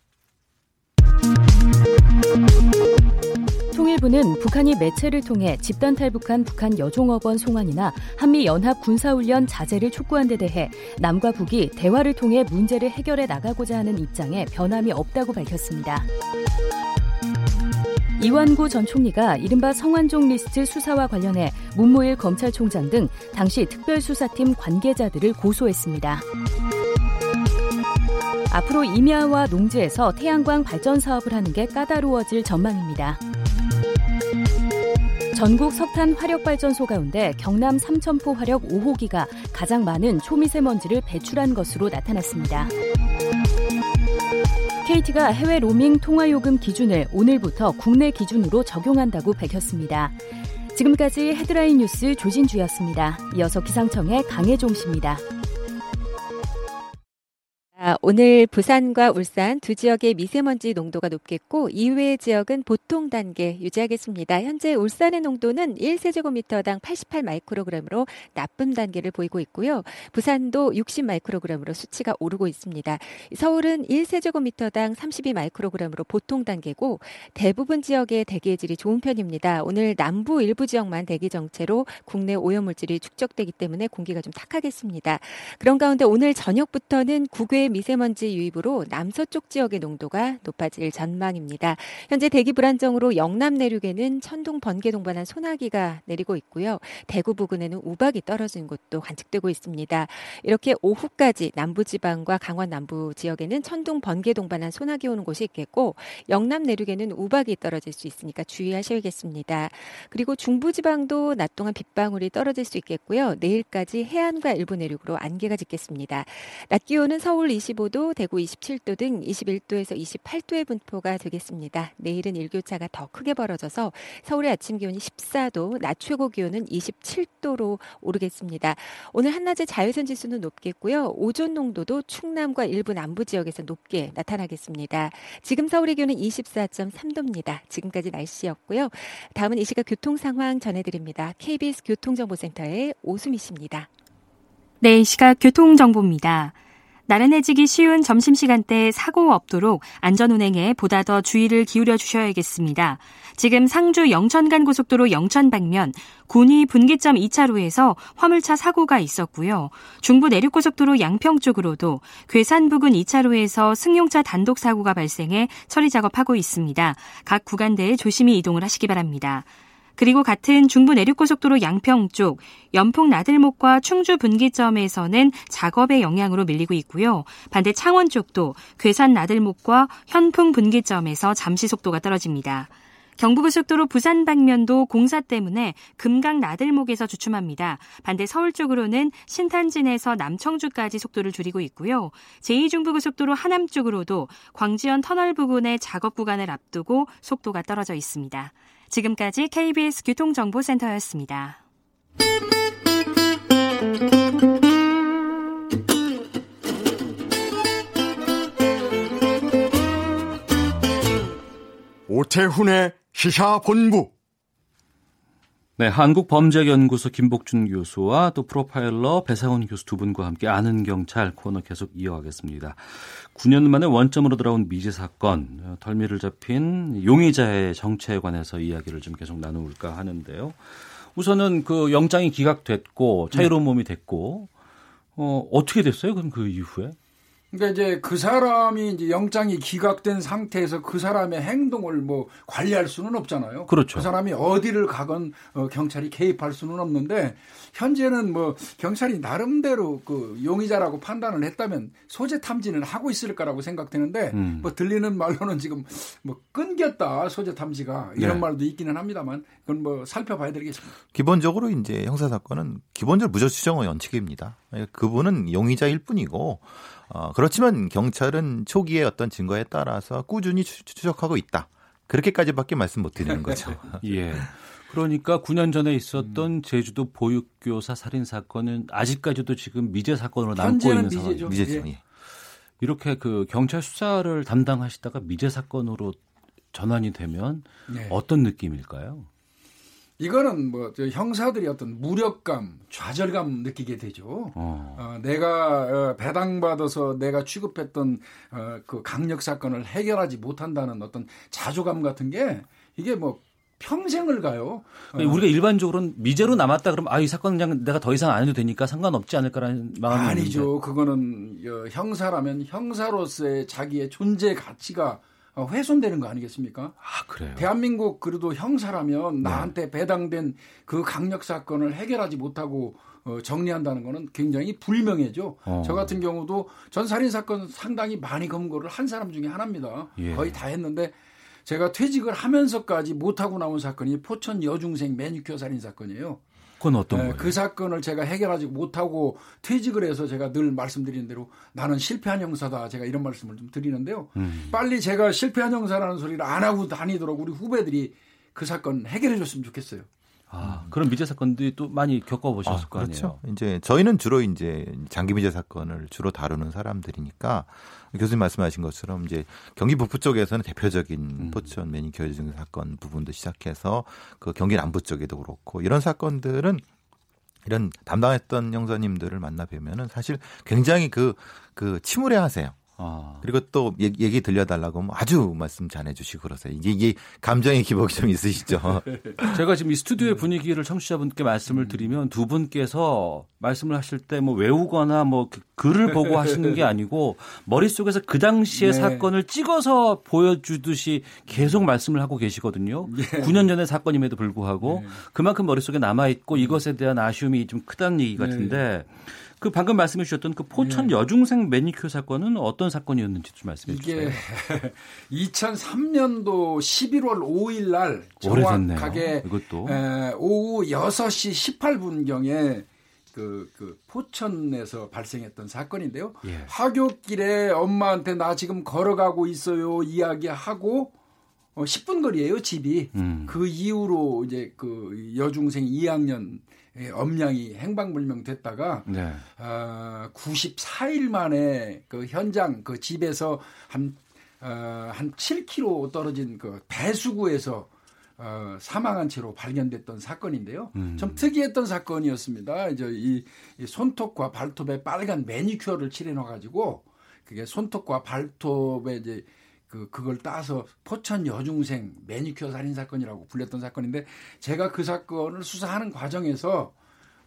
Speaker 7: 통일부는 북한이 매체를 통해 집단 탈북한 북한 여종업원 송환이나 한미 연합 군사훈련 자제를 촉구한 데 대해 남과 북이 대화를 통해 문제를 해결해 나가고자 하는 입장에 변함이 없다고 밝혔습니다. 이완구 전 총리가 이른바 성완종 리스트 수사와 관련해 문무일 검찰총장 등 당시 특별수사팀 관계자들을 고소했습니다. 앞으로 임야와 농지에서 태양광 발전 사업을 하는 게 까다로워질 전망입니다. 전국 석탄 화력 발전소 가운데 경남 삼천포 화력 5호기가 가장 많은 초미세먼지를 배출한 것으로 나타났습니다. KT가 해외 로밍 통화 요금 기준을 오늘부터 국내 기준으로 적용한다고 밝혔습니다. 지금까지 헤드라인 뉴스 조진주였습니다. 이어서 기상청의 강혜종 씨입니다.
Speaker 14: 아, 오늘 부산과 울산 두 지역의 미세먼지 농도가 높겠고 이외의 지역은 보통 단계 유지하겠습니다. 현재 울산의 농도는 1세제곱미터당 88 마이크로그램으로 나쁨 단계를 보이고 있고요. 부산도 60 마이크로그램으로 수치가 오르고 있습니다. 서울은 1세제곱미터당 32 마이크로그램으로 보통 단계고 대부분 지역의 대기의 질이 좋은 편입니다. 오늘 남부 일부 지역만 대기 정체로 국내 오염물질이 축적되기 때문에 공기가 좀 탁하겠습니다. 그런 가운데 오늘 저녁부터는 국외 미세먼지 유입으로 남서쪽 지역의 농도가 높아질 전망입니다. 현재 대기 불안정으로 영남 내륙에는 천둥 번개 동반한 소나기가 내리고 있고요. 대구 부근에는 우박이 떨어지는 곳도 관측되고 있습니다. 이렇게 오후까지 남부지방과 강원 남부 지역에는 천둥 번개 동반한 소나기 오는 곳이 있겠고 영남 내륙에는 우박이 떨어질 수 있으니까 주의하셔야겠습니다. 그리고 중부지방도 낮 동안 빗방울이 떨어질 수 있겠고요. 내일까지 해안과 일부 내륙으로 안개가 짙겠습니다. 낮 기온은 서울 25도, 대구 27도 등 21도에서 28도의 분포가 되겠습니다. 내일은 일교차가 더 크게 벌어져서 서울의 아침 기온이 14도, 낮 최고 기온은 27도로 오르겠습니다. 오늘 한낮의 자외선 지수는 높겠고요. 오존 농도도 충남과 일부 남부 지역에서 높게 나타나겠습니다. 지금 서울의 기온은 24.3도입니다. 지금까지 날씨였고요. 다음은 이 시각 교통 상황 전해드립니다. KBS 교통정보센터의 오수미 씨입니다.
Speaker 4: 네, 시각 교통정보입니다. 나른해지기 쉬운 점심시간대에 사고 없도록 안전운행에 보다 더 주의를 기울여 주셔야겠습니다. 지금 상주 영천간 고속도로 영천 방면 군위 분기점 2차로에서 화물차 사고가 있었고요. 중부 내륙고속도로 양평 쪽으로도 괴산 부근 2차로에서 승용차 단독 사고가 발생해 처리 작업하고 있습니다. 각 구간대에 조심히 이동을 하시기 바랍니다. 그리고 같은 중부 내륙고속도로 양평 쪽 연풍 나들목과 충주 분기점에서는 작업의 영향으로 밀리고 있고요. 반대 창원 쪽도 괴산 나들목과 현풍 분기점에서 잠시 속도가 떨어집니다. 경부고속도로 부산 방면도 공사 때문에 금강 나들목에서 주춤합니다. 반대 서울 쪽으로는 신탄진에서 남청주까지 속도를 줄이고 있고요. 제2중부고속도로 하남 쪽으로도 광지연 터널 부근의 작업 구간을 앞두고 속도가 떨어져 있습니다. 지금까지 KBS 교통정보센터였습니다.
Speaker 1: 오태훈의 시사본부
Speaker 2: 네, 한국범죄연구소 김복준 교수와 또 프로파일러 배상훈 교수 두 분과 함께 아는 경찰 코너 계속 이어가겠습니다. 9년 만에 원점으로 돌아온 미제 사건, 덜미를 잡힌 용의자의 정체에 관해서 이야기를 좀 계속 나누을까 하는데요. 우선은 그 영장이 기각됐고 자유로운 네. 몸이 됐고 어, 어떻게 됐어요? 그럼 그 이후에?
Speaker 13: 그러니까 이제 그 사람이 이제 영장이 기각된 상태에서 그 사람의 행동을 뭐 관리할 수는 없잖아요.
Speaker 2: 그렇죠.
Speaker 13: 그 사람이 어디를 가건 어, 경찰이 개입할 수는 없는데 현재는 뭐 경찰이 나름대로 그 용의자라고 판단을 했다면 소재 탐지는 하고 있을 거라고 생각되는데 음. 뭐 들리는 말로는 지금 뭐 끊겼다 소재 탐지가 이런 네. 말도 있기는 합니다만 그건 뭐 살펴봐야 되겠습니다.
Speaker 11: 기본적으로 이제 형사 사건은 기본적으로 무죄 추정의 원칙입니다. 그분은 용의자일 뿐이고 어, 그렇지만 경찰은 초기에 어떤 증거에 따라서 꾸준히 추적하고 있다. 그렇게까지밖에 말씀 못 드리는 거죠.
Speaker 2: 예. 그러니까 9년 전에 있었던 음. 제주도 보육교사 살인 사건은 아직까지도 지금 미제 사건으로 남고 있는 상황이죠. 미제죠. 예. 이렇게 그 경찰 수사를 담당하시다가 미제 사건으로 전환이 되면 네. 어떤 느낌일까요?
Speaker 13: 이거는 뭐 형사들이 어떤 무력감, 좌절감 느끼게 되죠. 어. 어 내가 어, 배당받아서 내가 취급했던 어, 그 강력 사건을 해결하지 못한다는 어떤 자조감 같은 게 이게 뭐 평생을 가요.
Speaker 2: 어. 우리가 일반적으로는 미제로 남았다 그러면 아 이 사건은 그냥 내가 더 이상 안 해도 되니까 상관없지 않을까라는 마음이
Speaker 13: 아니죠. 있는데. 그거는 형사라면 형사로서의 자기의 존재 가치가 어, 훼손되는 거 아니겠습니까?
Speaker 2: 아, 그래요.
Speaker 13: 대한민국 그래도 형사라면 네. 나한테 배당된 그 강력 사건을 해결하지 못하고 어, 정리한다는 거는 굉장히 불명예죠. 어. 저 같은 경우도 전 살인 사건 상당히 많이 검거를 한 사람 중에 하나입니다. 예. 거의 다 했는데 제가 퇴직을 하면서까지 못하고 나온 사건이 포천 여중생 매니큐어 살인 사건이에요.
Speaker 2: 그건 어떤 네, 거예요?
Speaker 13: 그 사건을 제가 해결하지 못하고 퇴직을 해서 제가 늘 말씀드리는 대로 나는 실패한 형사다. 제가 이런 말씀을 좀 드리는데요. 음. 빨리 제가 실패한 형사라는 소리를 안 하고 다니도록 우리 후배들이 그 사건 해결해 줬으면 좋겠어요.
Speaker 2: 아, 그런 미제 사건들이 또 많이 겪어보셨을 아, 거 아니에요? 그렇죠.
Speaker 11: 이제 저희는 주로 이제 장기 미제 사건을 주로 다루는 사람들이니까 교수님 말씀하신 것처럼 이제 경기 북부 쪽에서는 대표적인 음. 포천 매니큐어 등 사건 부분도 시작해서 그 경기 남부 쪽에도 그렇고 이런 사건들은 이런 담당했던 형사님들을 만나 뵈면은 사실 굉장히 그, 그 침울해 하세요. 아. 그리고 또 얘기 들려달라고 하면 아주 말씀 잘해주시고 그러세요. 이게, 이게 감정의 기복이 좀 있으시죠.
Speaker 2: 제가 지금 이 스튜디오의 음. 분위기를 청취자분께 말씀을 음. 드리면 두 분께서 말씀을 하실 때 뭐 외우거나 뭐그 글을 보고 하시는 게 아니고 머릿속에서 그 당시의 네. 사건을 찍어서 보여주듯이 계속 말씀을 하고 계시거든요. 네. 9년 전의 사건임에도 불구하고 네. 그만큼 머릿속에 남아있고 이것에 대한 아쉬움이 좀 크다는 얘기 같은데 네. 그 방금 말씀해 주셨던 그 포천 네. 여중생 매니큐어 사건은 어떤 사건이었는지 좀 말씀해 주세요.
Speaker 13: 이게 2003년도 11월 5일 날 정확하게 이것도. 에, 오후 6시 18분경에 그, 그 포천에서 발생했던 사건인데요. 예. 하굣길에 엄마한테 나 지금 걸어가고 있어요 이야기하고 어, 10분 거리예요 집이. 음. 그 이후로 이제 그 여중생 2학년 엄량이 행방불명 됐다가 네. 어, 94일 만에 그 현장 그 집에서 한, 어, 한 7km 떨어진 그 배수구에서 어, 사망한 채로 발견됐던 사건인데요. 음. 좀 특이했던 사건이었습니다. 이제 이, 이 손톱과 발톱에 빨간 매니큐어를 칠해놔 가지고 그게 손톱과 발톱에 이제 그 그걸 따서 포천 여중생 매니큐어 살인 사건이라고 불렸던 사건인데 제가 그 사건을 수사하는 과정에서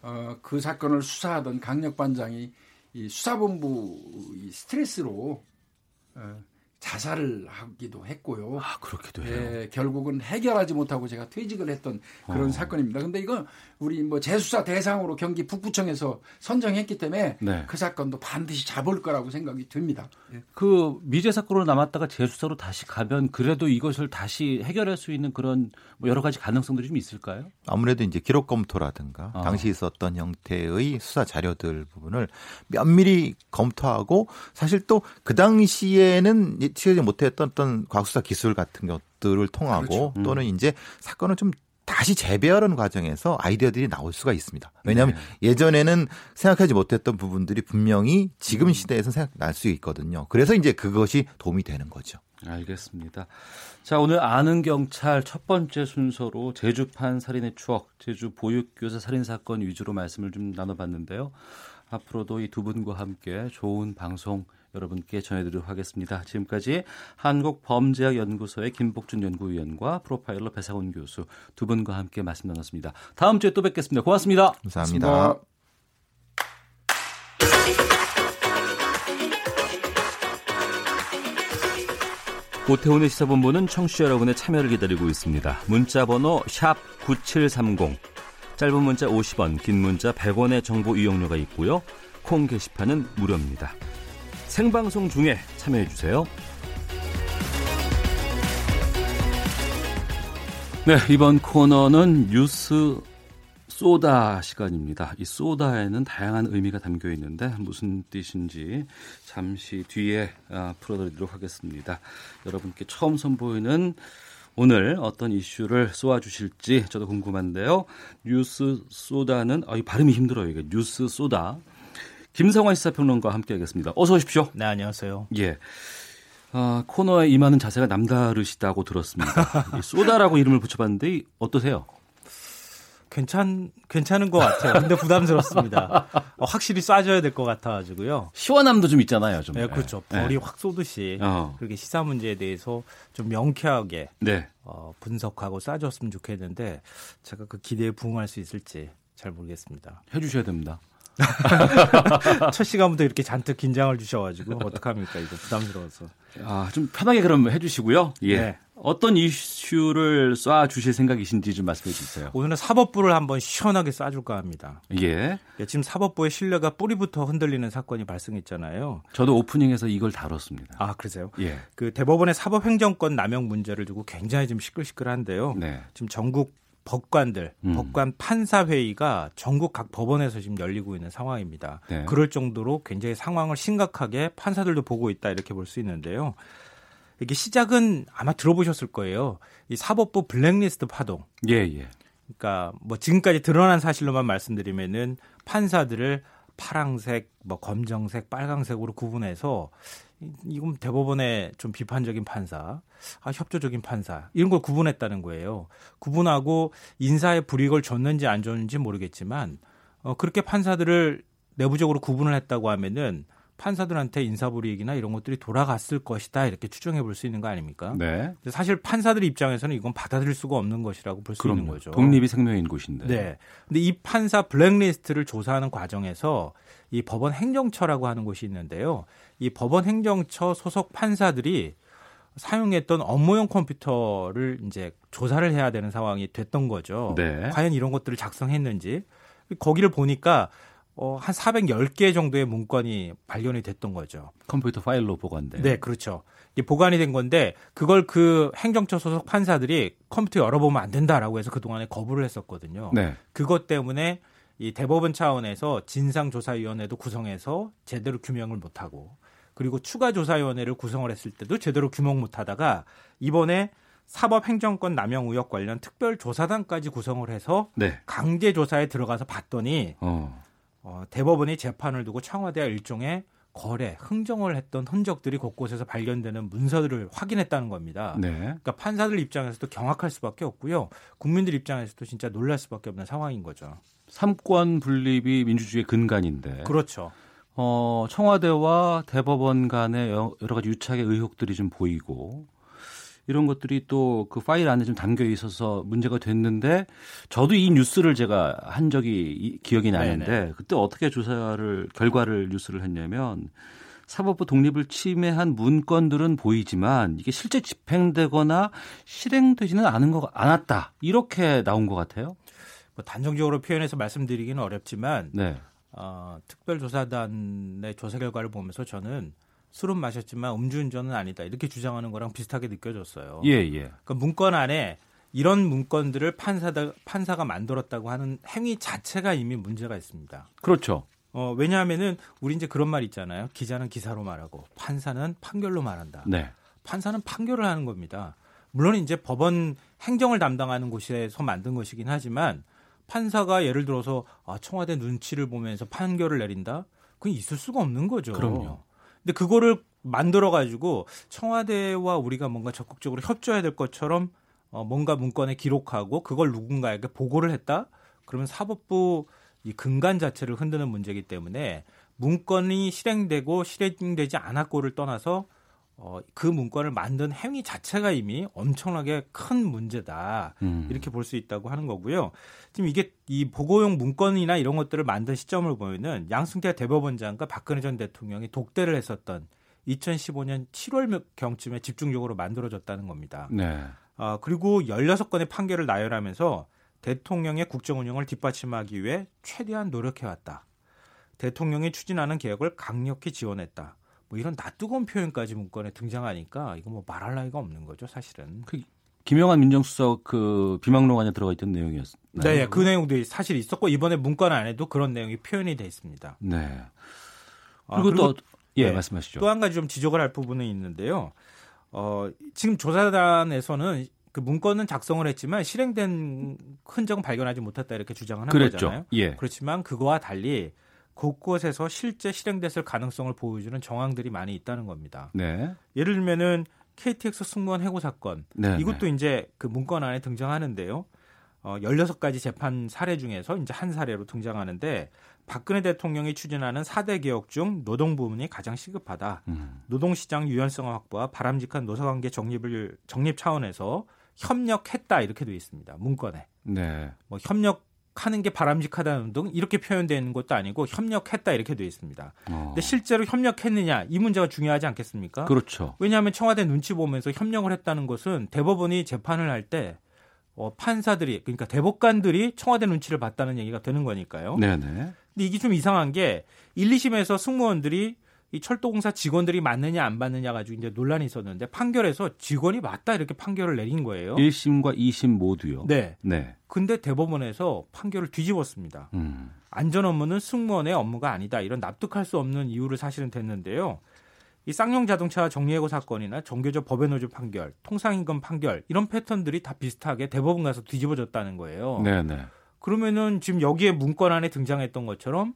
Speaker 13: 어, 그 사건을 수사하던 강력 반장이 이 수사본부 이 스트레스로 어, 자살을 하기도 했고요.
Speaker 2: 아, 그렇기도 해요.
Speaker 13: 예, 결국은 해결하지 못하고 제가 퇴직을 했던 그런 어. 사건입니다. 근데 이건 우리 뭐 재수사 대상으로 경기 북부청에서 선정했기 때문에 네. 그 사건도 반드시 잡을 거라고 생각이 듭니다.
Speaker 2: 예. 그 미제 사건으로 남았다가 재수사로 다시 가면 그래도 이것을 다시 해결할 수 있는 그런 뭐 여러 가지 가능성들이 좀 있을까요?
Speaker 11: 아무래도 이제 기록 검토라든가 어. 당시 있었던 형태의 수사 자료들 부분을 면밀히 검토하고 사실 또 그 당시에는 취하지 못했던 어떤 과학수사 기술 같은 것들을 통하고 그렇죠. 음. 또는 이제 사건을 좀 다시 재배하는 과정에서 아이디어들이 나올 수가 있습니다. 왜냐하면 네. 예전에는 생각하지 못했던 부분들이 분명히 지금 음. 시대에서 생각날 수 있거든요. 그래서 이제 그것이 도움이 되는 거죠.
Speaker 2: 알겠습니다. 자, 오늘 아는 경찰 첫 번째 순서로 제주판 살인의 추억, 제주 보육교사 살인 사건 위주로 말씀을 좀 나눠봤는데요. 앞으로도 이 두 분과 함께 좋은 방송 여러분께 전해드리도록 하겠습니다. 지금까지 한국범죄학연구소의 김복준 연구위원과 프로파일러 배상훈 교수 두 분과 함께 말씀 나눴습니다. 다음 주에 또 뵙겠습니다. 고맙습니다.
Speaker 11: 감사합니다. 고맙습니다.
Speaker 2: 오태훈의 시사본부는 청취자 여러분의 참여를 기다리고 있습니다. 문자 번호 9730, 짧은 문자 50원, 긴 문자 100원의 정보 이용료가 있고요. 콩 게시판은 무료입니다. 생방송 중에 참여해 주세요. 네, 이번 코너는 뉴스 소다 시간입니다. 이 소다에는 다양한 의미가 담겨 있는데 무슨 뜻인지 잠시 뒤에 아, 풀어드리도록 하겠습니다. 여러분께 처음 선보이는 오늘 어떤 이슈를 쏘아주실지 저도 궁금한데요. 뉴스 소다는 아, 이 발음이 힘들어요. 이게 뉴스 소다. 김성환 시사평론가와 함께하겠습니다. 어서 오십시오.
Speaker 15: 네, 안녕하세요.
Speaker 2: 예. 어, 코너에 임하는 자세가 남다르시다고 들었습니다. 소다라고 이름을 붙여봤는데 어떠세요?
Speaker 15: 괜찮 괜찮은 것 같아요. 근데 부담스럽습니다. 어, 확실히 쏴줘야 될 것 같아가지고요.
Speaker 2: 시원함도 좀 있잖아요, 좀.
Speaker 15: 네, 그렇죠. 네. 벌이 확 쏘듯이 어. 그렇게 시사 문제에 대해서 좀 명쾌하게 네. 어, 분석하고 쏴줬으면 좋겠는데 제가 그 기대에 부응할 수 있을지 잘 모르겠습니다.
Speaker 2: 해주셔야 됩니다.
Speaker 15: 첫 시간부터 이렇게 잔뜩 긴장을 주셔가지고 어떡합니까 이거 부담스러워서.
Speaker 2: 아, 좀 편하게 그럼 해주시고요. 예. 네. 어떤 이슈를 쏴 주실 생각이신지 좀 말씀해 주세요.
Speaker 15: 오늘은 사법부를 한번 시원하게 쏴줄까 합니다.
Speaker 2: 예.
Speaker 15: 네, 지금 사법부의 신뢰가 뿌리부터 흔들리는 사건이 발생했잖아요.
Speaker 2: 저도 오프닝에서 이걸 다뤘습니다.
Speaker 15: 아, 그러세요?
Speaker 2: 예.
Speaker 15: 그 대법원의 사법행정권 남용 문제를 두고 굉장히 좀 시끌시끌한데요. 네. 지금 전국 법관들, 음. 법관 판사 회의가 전국 각 법원에서 지금 열리고 있는 상황입니다. 네. 그럴 정도로 굉장히 상황을 심각하게 판사들도 보고 있다 이렇게 볼 수 있는데요. 이게 시작은 아마 들어보셨을 거예요. 이 사법부 블랙리스트 파동.
Speaker 2: 예, 예.
Speaker 15: 그러니까 뭐 지금까지 드러난 사실로만 말씀드리면은 판사들을 파랑색, 뭐 검정색, 빨강색으로 구분해서 이건 대법원의 좀 비판적인 판사, 아, 협조적인 판사 이런 걸 구분했다는 거예요. 구분하고 인사에 불이익을 줬는지 안 줬는지 모르겠지만 어, 그렇게 판사들을 내부적으로 구분을 했다고 하면은 판사들한테 인사불이익이나 이런 것들이 돌아갔을 것이다 이렇게 추정해 볼 수 있는 거 아닙니까?
Speaker 2: 네.
Speaker 15: 사실 판사들 입장에서는 이건 받아들일 수가 없는 것이라고 볼 수 있는 거죠.
Speaker 2: 독립이 생명인 곳인데.
Speaker 15: 네. 근데 이 판사 블랙리스트를 조사하는 과정에서 이 법원 행정처라고 하는 곳이 있는데요. 이 법원 행정처 소속 판사들이 사용했던 업무용 컴퓨터를 이제 조사를 해야 되는 상황이 됐던 거죠.
Speaker 2: 네.
Speaker 15: 과연 이런 것들을 작성했는지 거기를 보니까 어, 한 410개 정도의 문건이 발견이 됐던 거죠.
Speaker 2: 컴퓨터 파일로 보관된.
Speaker 15: 네, 그렇죠. 이게 보관이 된 건데 그걸 그 행정처 소속 판사들이 컴퓨터 열어보면 안 된다라고 해서 그동안에 거부를 했었거든요.
Speaker 2: 네.
Speaker 15: 그것 때문에 이 대법원 차원에서 진상조사위원회도 구성해서 제대로 규명을 못하고 그리고 추가 조사위원회를 구성을 했을 때도 제대로 규명 못하다가 이번에 사법행정권 남용 의혹 관련 특별조사단까지 구성을 해서
Speaker 2: 네.
Speaker 15: 강제 조사에 들어가서 봤더니
Speaker 2: 어.
Speaker 15: 어, 대법원이 재판을 두고 청와대와 일종의 거래, 흥정을 했던 흔적들이 곳곳에서 발견되는 문서들을 확인했다는 겁니다.
Speaker 2: 네.
Speaker 15: 그러니까 판사들 입장에서도 경악할 수밖에 없고요. 국민들 입장에서도 진짜 놀랄 수밖에 없는 상황인 거죠.
Speaker 2: 삼권 분립이 민주주의의 근간인데.
Speaker 15: 그렇죠.
Speaker 2: 어, 청와대와 대법원 간의 여러 가지 유착의 의혹들이 좀 보이고 이런 것들이 또 그 파일 안에 좀 담겨 있어서 문제가 됐는데 저도 이 뉴스를 제가 한 적이 기억이 나는데 네네. 그때 어떻게 조사를 결과를 뉴스를 했냐면 사법부 독립을 침해한 문건들은 보이지만 이게 실제 집행되거나 실행되지는 않은 것 않았다 이렇게 나온 것 같아요.
Speaker 15: 뭐 단정적으로 표현해서 말씀드리기는 어렵지만
Speaker 2: 네.
Speaker 15: 어, 특별조사단의 조사 결과를 보면서 저는 술은 마셨지만 음주운전은 아니다 이렇게 주장하는 거랑 비슷하게 느껴졌어요.
Speaker 2: 예, 예.
Speaker 15: 그러니까 문건 안에 이런 문건들을 판사다, 판사가 만들었다고 하는 행위 자체가 이미 문제가 있습니다.
Speaker 2: 그렇죠.
Speaker 15: 어, 왜냐하면은 우리 이제 그런 말 있잖아요. 기자는 기사로 말하고 판사는 판결로 말한다.
Speaker 2: 네.
Speaker 15: 판사는 판결을 하는 겁니다. 물론 이제 법원 행정을 담당하는 곳에서 만든 것이긴 하지만 판사가 예를 들어서 아, 청와대 눈치를 보면서 판결을 내린다? 그건 있을 수가 없는 거죠.
Speaker 2: 그럼요.
Speaker 15: 근데 그거를 만들어 가지고 청와대와 우리가 뭔가 적극적으로 협조해야 될 것처럼 어, 뭔가 문건에 기록하고 그걸 누군가에게 보고를 했다. 그러면 사법부 이 근간 자체를 흔드는 문제이기 때문에 문건이 실행되고 실행되지 않았고를 떠나서 어, 그 문건을 만든 행위 자체가 이미 엄청나게 큰 문제다. 음. 이렇게 볼 수 있다고 하는 거고요. 지금 이게 이 보고용 문건이나 이런 것들을 만든 시점을 보면은 양승태 대법원장과 박근혜 전 대통령이 독대를 했었던 2015년 7월 경쯤에 집중적으로 만들어졌다는 겁니다. 네. 어, 그리고 16건의 판결을 나열하면서 대통령의 국정 운영을 뒷받침하기 위해 최대한 노력해왔다. 대통령이 추진하는 개혁을 강력히 지원했다. 뭐 이런 낯뜨거운 표현까지 문건에 등장하니까 이거 뭐 말할 나위가 없는 거죠, 사실은.
Speaker 2: 그 김영환 민정수석 그 비망록 안에 들어가 있던 내용이었나요?
Speaker 15: 네, 그 내용도 사실 있었고 이번에 문건 안에도 그런 내용이 표현이 돼 있습니다. 네.
Speaker 2: 아, 그리고, 아, 그리고 또 예, 네, 말씀하시죠.
Speaker 15: 또 한 가지 좀 지적을 할 부분은 있는데요. 어, 지금 조사단에서는 그 문건은 작성을 했지만 실행된 흔적은 발견하지 못했다 이렇게 주장을 한 그랬죠. 거잖아요. 예. 그렇지만 그거와 달리 곳곳에서 실제 실행됐을 가능성을 보여주는 정황들이 많이 있다는 겁니다. 네. 예를 들면은 KTX 승무원 해고 사건 네, 이것도 네. 이제 그 문건 안에 등장하는데요. 어, 16가지 재판 사례 중에서 이제 한 사례로 등장하는데 박근혜 대통령이 추진하는 4대 개혁 중 노동 부문이 가장 시급하다. 음. 노동시장 유연성 확보와 바람직한 노사관계 정립을 정립 차원에서 협력했다 이렇게 되어 있습니다. 문건에. 네. 뭐 협력 하는 게 바람직하다는 등 이렇게 표현되는 것도 아니고 협력했다 이렇게 되어 있습니다. 어. 근데 실제로 협력했느냐 이 문제가 중요하지 않겠습니까?
Speaker 2: 그렇죠.
Speaker 15: 왜냐하면 청와대 눈치 보면서 협력을 했다는 것은 대법원이 재판을 할때 어, 판사들이 그러니까 대법관들이 청와대 눈치를 봤다는 얘기가 되는 거니까요. 네네. 근데 이게 좀 이상한 게 1, 2심에서 승무원들이 이 철도공사 직원들이 맞느냐 안 맞느냐 가지고 이제 논란이 있었는데 판결에서 직원이 맞다 이렇게 판결을 내린 거예요.
Speaker 2: 1심과 2심 모두요.
Speaker 15: 네. 네. 근데 대법원에서 판결을 뒤집었습니다. 음. 안전 업무는 승무원의 업무가 아니다. 이런 납득할 수 없는 이유를 사실은 댔는데요. 이 쌍용 자동차 정리해고 사건이나 정교조 법의 노조 판결, 통상임금 판결 이런 패턴들이 다 비슷하게 대법원 가서 뒤집어졌다는 거예요. 네네. 네. 그러면은 지금 여기에 문건 안에 등장했던 것처럼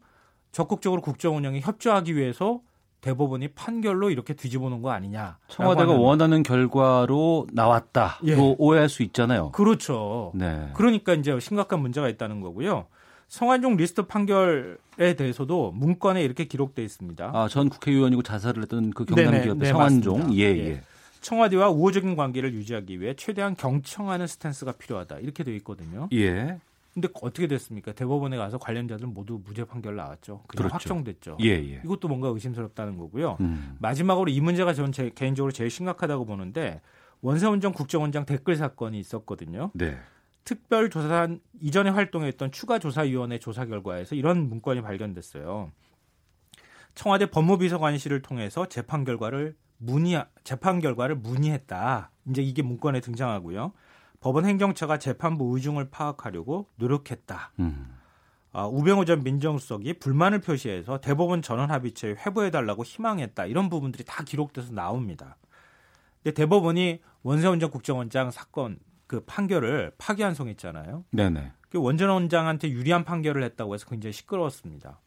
Speaker 15: 적극적으로 국정 운영에 협조하기 위해서 대법원이 판결로 이렇게 뒤집어놓은 거 아니냐.
Speaker 2: 청와대가 하는. 원하는 결과로 나왔다. 예. 오해할 수 있잖아요.
Speaker 15: 그렇죠. 네. 그러니까 이제 심각한 문제가 있다는 거고요. 성완종 리스트 판결에 대해서도 문건에 이렇게 기록돼 있습니다.
Speaker 2: 아, 전 국회의원이고 자살을 했던 그 경남 기업의 네, 성완종. 예, 예, 예.
Speaker 15: 청와대와 우호적인 관계를 유지하기 위해 최대한 경청하는 스탠스가 필요하다. 이렇게 되어 있거든요. 예. 근데 어떻게 됐습니까? 대법원에 가서 관련자들 모두 무죄 판결 나왔죠. 그냥 그렇죠. 확정됐죠. 예, 예. 이것도 뭔가 의심스럽다는 거고요. 음. 마지막으로 이 문제가 저는 제, 개인적으로 제일 심각하다고 보는데 원세훈 전 국정원장 댓글 사건이 있었거든요. 네. 특별조사단 이전에 활동했던 추가조사위원회 조사 결과에서 이런 문건이 발견됐어요. 청와대 법무비서관실을 통해서 재판 결과를 문의 재판 결과를 문의했다. 이제 이게 문건에 등장하고요. 법원 행정처가 재판부 의중을 파악하려고 노력했다. 음. 아, 우병우 전 민정수석이 불만을 표시해서 대법원 전원 합의체에 회부해달라고 희망했다. 이런 부분들이 다 기록돼서 나옵니다. 근데 대법원이 원세훈 전 국정원장 사건 그 판결을 파기환송했잖아요. 네네. 그 원전 원장한테 유리한 판결을 했다고 해서 굉장히 시끄러웠습니다.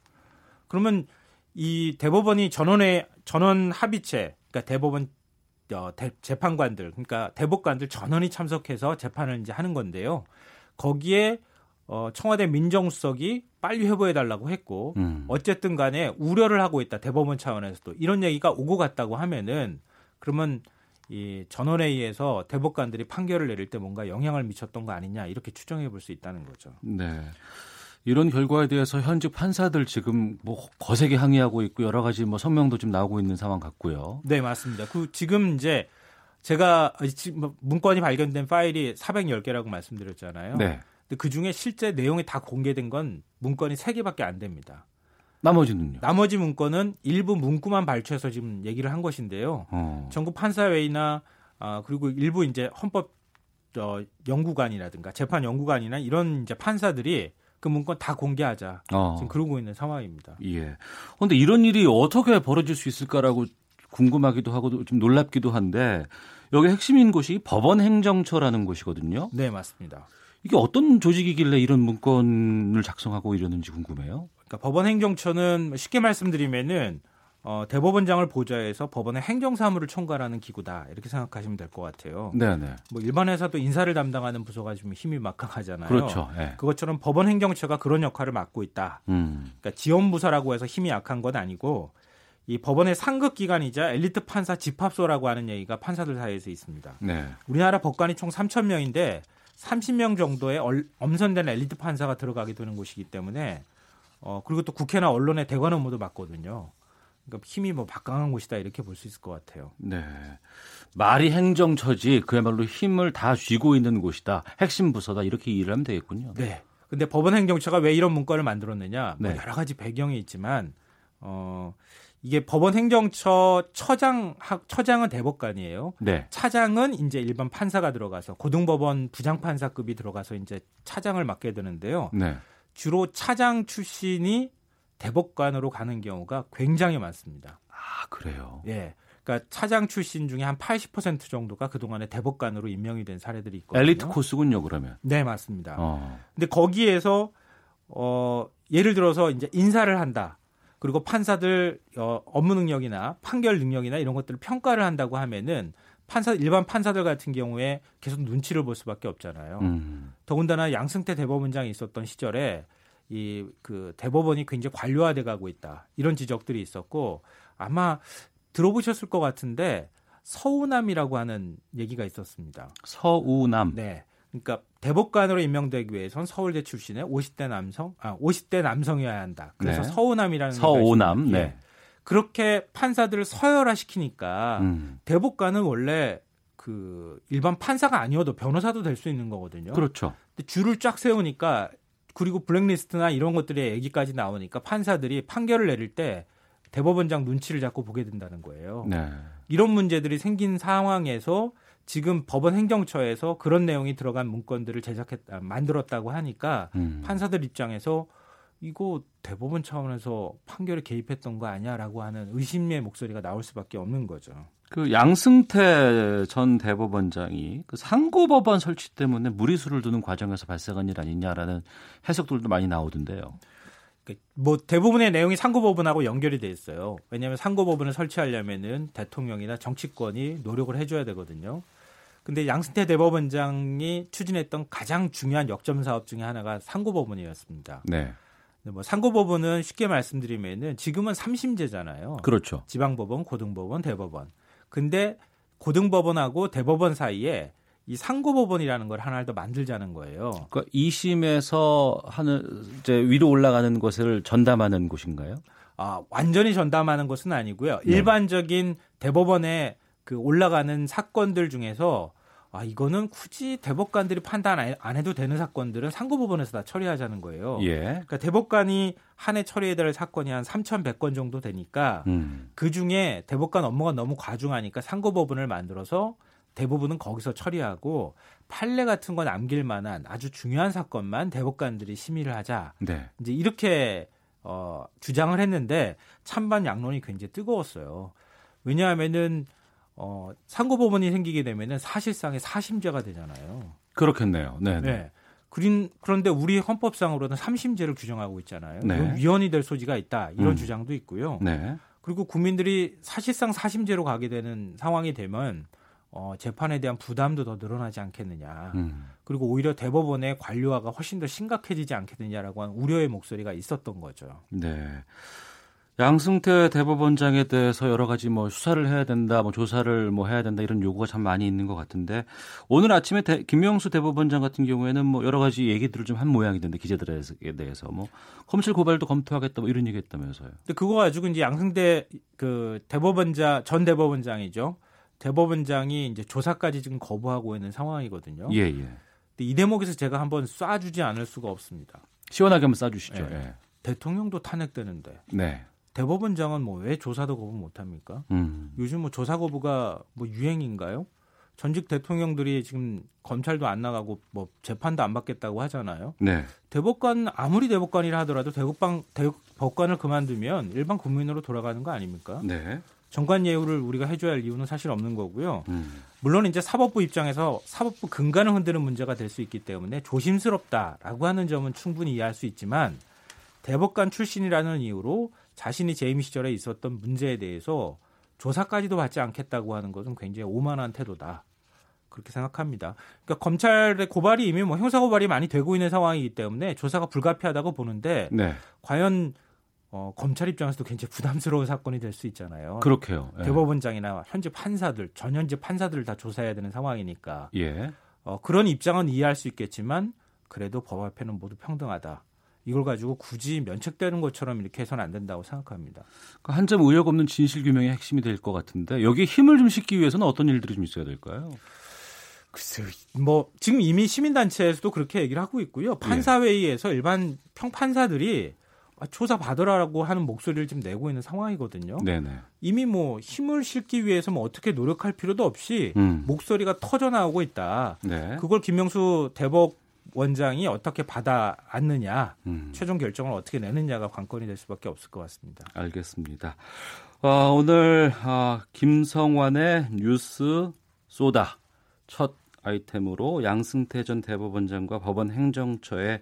Speaker 15: 그러면 이 대법원이 전원의 전원 합의체, 그러니까 대법원 어, 대, 재판관들 그러니까 대법관들 전원이 참석해서 재판을 이제 하는 건데요. 거기에 어, 청와대 민정수석이 빨리 회부해 달라고 했고 음. 어쨌든 간에 우려를 하고 있다 대법원 차원에서도 이런 얘기가 오고 갔다고 하면은 그러면 이 전원에 의해서 대법관들이 판결을 내릴 때 뭔가 영향을 미쳤던 거 아니냐 이렇게 추정해 볼 수 있다는 거죠.
Speaker 2: 네. 이런 결과에 대해서 현직 판사들 지금 뭐 거세게 항의하고 있고 여러 가지 뭐 성명도 좀 나오고 있는 상황 같고요.
Speaker 15: 네, 맞습니다. 그 지금 이제 제가 지금 뭐 문건이 발견된 파일이 410개라고 말씀드렸잖아요. 네. 근데 그 중에 실제 내용이 다 공개된 건 문건이 3개밖에 안 됩니다.
Speaker 2: 나머지는요?
Speaker 15: 나머지 문건은 일부 문구만 발췌해서 지금 얘기를 한 것인데요. 어. 전국 판사회의나 아, 그리고 일부 이제 헌법 어, 연구관이라든가 재판 연구관이나 이런 이제 판사들이 그 문건 다 공개하자. 어. 지금 그러고 있는 상황입니다.
Speaker 2: 예. 그런데 이런 일이 어떻게 벌어질 수 있을까라고 궁금하기도 하고 좀 놀랍기도 한데 여기 핵심인 곳이 법원 행정처라는 곳이거든요.
Speaker 15: 네, 맞습니다.
Speaker 2: 이게 어떤 조직이길래 이런 문건을 작성하고 이러는지 궁금해요.
Speaker 15: 그러니까 법원 행정처는 쉽게 말씀드리면은 어, 대법원장을 보좌해서 법원의 행정사무를 총괄하는 기구다 이렇게 생각하시면 될 것 같아요.
Speaker 2: 네네.
Speaker 15: 뭐 일반 회사도 인사를 담당하는 부서가 좀 힘이 막강하잖아요.
Speaker 2: 그렇죠. 네.
Speaker 15: 그것처럼 법원 행정처가 그런 역할을 맡고 있다. 음. 그러니까 지원부서라고 해서 힘이 약한 건 아니고 이 법원의 상급 기관이자 엘리트 판사 집합소라고 하는 얘기가 판사들 사이에서 있습니다. 네. 우리나라 법관이 총 3천 명인데 30명 정도의 엄선된 엘리트 판사가 들어가게 되는 곳이기 때문에 어 그리고 또 국회나 언론의 대관 업무도 맡거든요. 그러니까 힘이 뭐 박강한 곳이다 이렇게 볼 수 있을 것 같아요.
Speaker 2: 네. 말이 행정처지 그야말로 힘을 다 쥐고 있는 곳이다. 핵심 부서다 이렇게 이해를 하면 되겠군요.
Speaker 15: 네. 근데 법원 행정처가 왜 이런 문건을 만들었느냐? 뭐 네. 뭐 여러 가지 배경이 있지만 어 이게 법원 행정처 처장 처장은 대법관이에요. 네. 차장은 이제 일반 판사가 들어가서 고등법원 부장판사급이 들어가서 이제 차장을 맡게 되는데요. 네. 주로 차장 출신이 대법관으로 가는 경우가 굉장히 많습니다.
Speaker 2: 아, 그래요?
Speaker 15: 예. 그러니까 차장 출신 중에 한 80% 정도가 그동안에 대법관으로 임명이 된 사례들이 있거든요.
Speaker 2: 엘리트 코스군요, 그러면.
Speaker 15: 네, 맞습니다. 어. 근데 거기에서 어 예를 들어서 이제 인사를 한다. 그리고 판사들 어, 업무 능력이나 판결 능력이나 이런 것들을 평가를 한다고 하면은 판사 일반 판사들 같은 경우에 계속 눈치를 볼 수밖에 없잖아요. 음. 더군다나 양승태 대법원장이 있었던 시절에 이 그 대법원이 굉장히 관료화돼 가고 있다. 이런 지적들이 있었고 아마 들어보셨을 것 같은데 서우남이라고 하는 얘기가 있었습니다.
Speaker 2: 서우남.
Speaker 15: 네. 그러니까 대법관으로 임명되기 위해선 서울대 출신의 50대 남성, 아 50대 남성이어야 한다. 그래서 네. 서우남이라는
Speaker 2: 서우남. 네. 예.
Speaker 15: 그렇게 판사들을 서열화시키니까 음. 대법관은 원래 그 일반 판사가 아니어도 변호사도 될 수 있는 거거든요.
Speaker 2: 그렇죠.
Speaker 15: 근데 줄을 쫙 세우니까 그리고 블랙리스트나 이런 것들의 얘기까지 나오니까 판사들이 판결을 내릴 때 대법원장 눈치를 자꾸 보게 된다는 거예요. 네. 이런 문제들이 생긴 상황에서 지금 법원 행정처에서 그런 내용이 들어간 문건들을 제작했다 만들었다고 하니까 음. 판사들 입장에서 이거 대법원 차원에서 판결에 개입했던 거 아니야라고 하는 의심의 목소리가 나올 수밖에 없는 거죠.
Speaker 2: 그 양승태 전 대법원장이 그 상고법원 설치 때문에 무리수를 두는 과정에서 발생한 일 아니냐라는 해석들도 많이 나오던데요.
Speaker 15: 그뭐 대부분의 내용이 상고법원하고 연결이 돼 있어요. 왜냐하면 상고법원을 설치하려면은 대통령이나 정치권이 노력을 해줘야 되거든요. 근데 양승태 대법원장이 추진했던 가장 중요한 역점 사업 중에 하나가 상고법원이었습니다. 네. 뭐 상고법원은 쉽게 말씀드리면은 지금은 3심제잖아요.
Speaker 2: 그렇죠.
Speaker 15: 지방법원, 고등법원, 대법원. 근데 고등법원하고 대법원 사이에 이 상고법원이라는 걸 하나를 더 만들자는 거예요.
Speaker 2: 그러니까 2심에서 하는 이제 위로 올라가는 것을 전담하는 곳인가요?
Speaker 15: 아, 완전히 전담하는 것은 아니고요. 네. 일반적인 대법원에 그 올라가는 사건들 중에서 아, 이거는 굳이 대법관들이 판단 안 해도 되는 사건들은 상고법원에서 다 처리하자는 거예요. 예. 그러니까 대법관이 한 해 처리해야 될 사건이 한 3,100건 정도 되니까 음. 그 중에 대법관 업무가 너무 과중하니까 상고법원을 만들어서 대부분은 거기서 처리하고 판례 같은 거 남길 만한 아주 중요한 사건만 대법관들이 심의를 하자. 네. 이제 이렇게 어, 주장을 했는데 찬반 양론이 굉장히 뜨거웠어요. 왜냐하면은 어, 상고법원이 생기게 되면은 사실상의 사심제가 되잖아요.
Speaker 2: 그렇겠네요. 네.
Speaker 15: 네. 그린, 그런데 우리 헌법상으로는 삼심제를 규정하고 있잖아요. 네. 위헌이 될 소지가 있다. 이런 음. 주장도 있고요. 네. 그리고 국민들이 사실상 사심제로 가게 되는 상황이 되면 어, 재판에 대한 부담도 더 늘어나지 않겠느냐. 음. 그리고 오히려 대법원의 관료화가 훨씬 더 심각해지지 않겠느냐라고 하는 우려의 목소리가 있었던 거죠.
Speaker 2: 네. 양승태 대법원장에 대해서 여러 가지 뭐 수사를 해야 된다, 뭐 조사를 뭐 해야 된다 이런 요구가 참 많이 있는 것 같은데 오늘 아침에 대, 김명수 대법원장 같은 경우에는 뭐 여러 가지 얘기들을 좀 한 모양이던데 기자들에 대해서 뭐 검찰 고발도 검토하겠다 뭐 이런 얘기했다면서요.
Speaker 15: 근데 그거 가지고 이제 양승태 그 대법원장 전 대법원장이죠. 대법원장이 이제 조사까지 지금 거부하고 있는 상황이거든요. 예 예. 근데 이 대목에서 제가 한번 쏴주지 않을 수가 없습니다.
Speaker 2: 시원하게 한번 쏴주시죠. 네. 예.
Speaker 15: 대통령도 탄핵되는데. 네. 대법원장은 뭐 왜 조사도 거부 못 합니까? 음. 요즘 뭐 조사 거부가 뭐 유행인가요? 전직 대통령들이 지금 검찰도 안 나가고 뭐 재판도 안 받겠다고 하잖아요. 네. 대법관 아무리 대법관이라 하더라도 대법관 대법관을 그만두면 일반 국민으로 돌아가는 거 아닙니까? 네. 정관 예우를 우리가 해줘야 할 이유는 사실 없는 거고요. 음. 물론 이제 사법부 입장에서 사법부 근간을 흔드는 문제가 될 수 있기 때문에 조심스럽다라고 하는 점은 충분히 이해할 수 있지만 대법관 출신이라는 이유로 자신이 재임 시절에 있었던 문제에 대해서 조사까지도 받지 않겠다고 하는 것은 굉장히 오만한 태도다. 그렇게 생각합니다. 그러니까 검찰의 고발이 이미 뭐 형사 고발이 많이 되고 있는 상황이기 때문에 조사가 불가피하다고 보는데 네. 과연 어, 검찰 입장에서도 굉장히 부담스러운 사건이 될 수 있잖아요.
Speaker 2: 그렇게요.
Speaker 15: 예. 대법원장이나 현재 판사들, 전현직 판사들을 다 조사해야 되는 상황이니까. 예. 어, 그런 입장은 이해할 수 있겠지만 그래도 법 앞에는 모두 평등하다. 이걸 가지고 굳이 면책되는 것처럼 이렇게 해서는 안 된다고 생각합니다.
Speaker 2: 그러니까 한점 의혹 없는 진실 규명의 핵심이 될 것 같은데 여기에 힘을 좀 싣기 위해서는 어떤 일들이 좀 있어야 될까요?
Speaker 15: 글쎄요. 뭐 지금 이미 시민단체에서도 그렇게 얘기를 하고 있고요. 판사회의에서 일반 평판사들이 조사 받으라고 하는 목소리를 지금 내고 있는 상황이거든요. 네네. 이미 뭐 힘을 실기 위해서 뭐 어떻게 노력할 필요도 없이 음. 목소리가 터져 나오고 있다. 네. 그걸 김명수 대법 원장이 어떻게 받아 안느냐, 음. 최종 결정을 어떻게 내느냐가 관건이 될 수밖에 없을 것 같습니다.
Speaker 2: 알겠습니다. 어, 오늘 어, 김성환의 뉴스 쏘다 첫 아이템으로 양승태 전 대법원장과 법원 행정처에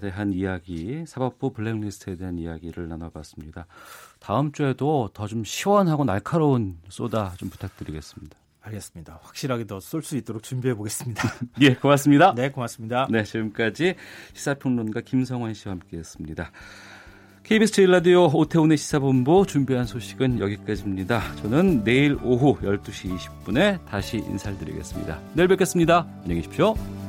Speaker 2: 대한 이야기, 사법부 블랙리스트에 대한 이야기를 나눠봤습니다. 다음 주에도 더 좀 시원하고 날카로운 쏘다 좀 부탁드리겠습니다.
Speaker 15: 알겠습니다. 확실하게 더 쏠 수 있도록 준비해 보겠습니다.
Speaker 2: 예, 고맙습니다.
Speaker 15: 네, 고맙습니다.
Speaker 2: 네, 지금까지 시사평론가 김성환 씨와 함께했습니다. KBS 제일라디오 오태훈의 시사본부 준비한 소식은 여기까지입니다. 저는 내일 오후 12시 20분에 다시 인사드리겠습니다. 내일 뵙겠습니다. 안녕히 계십시오.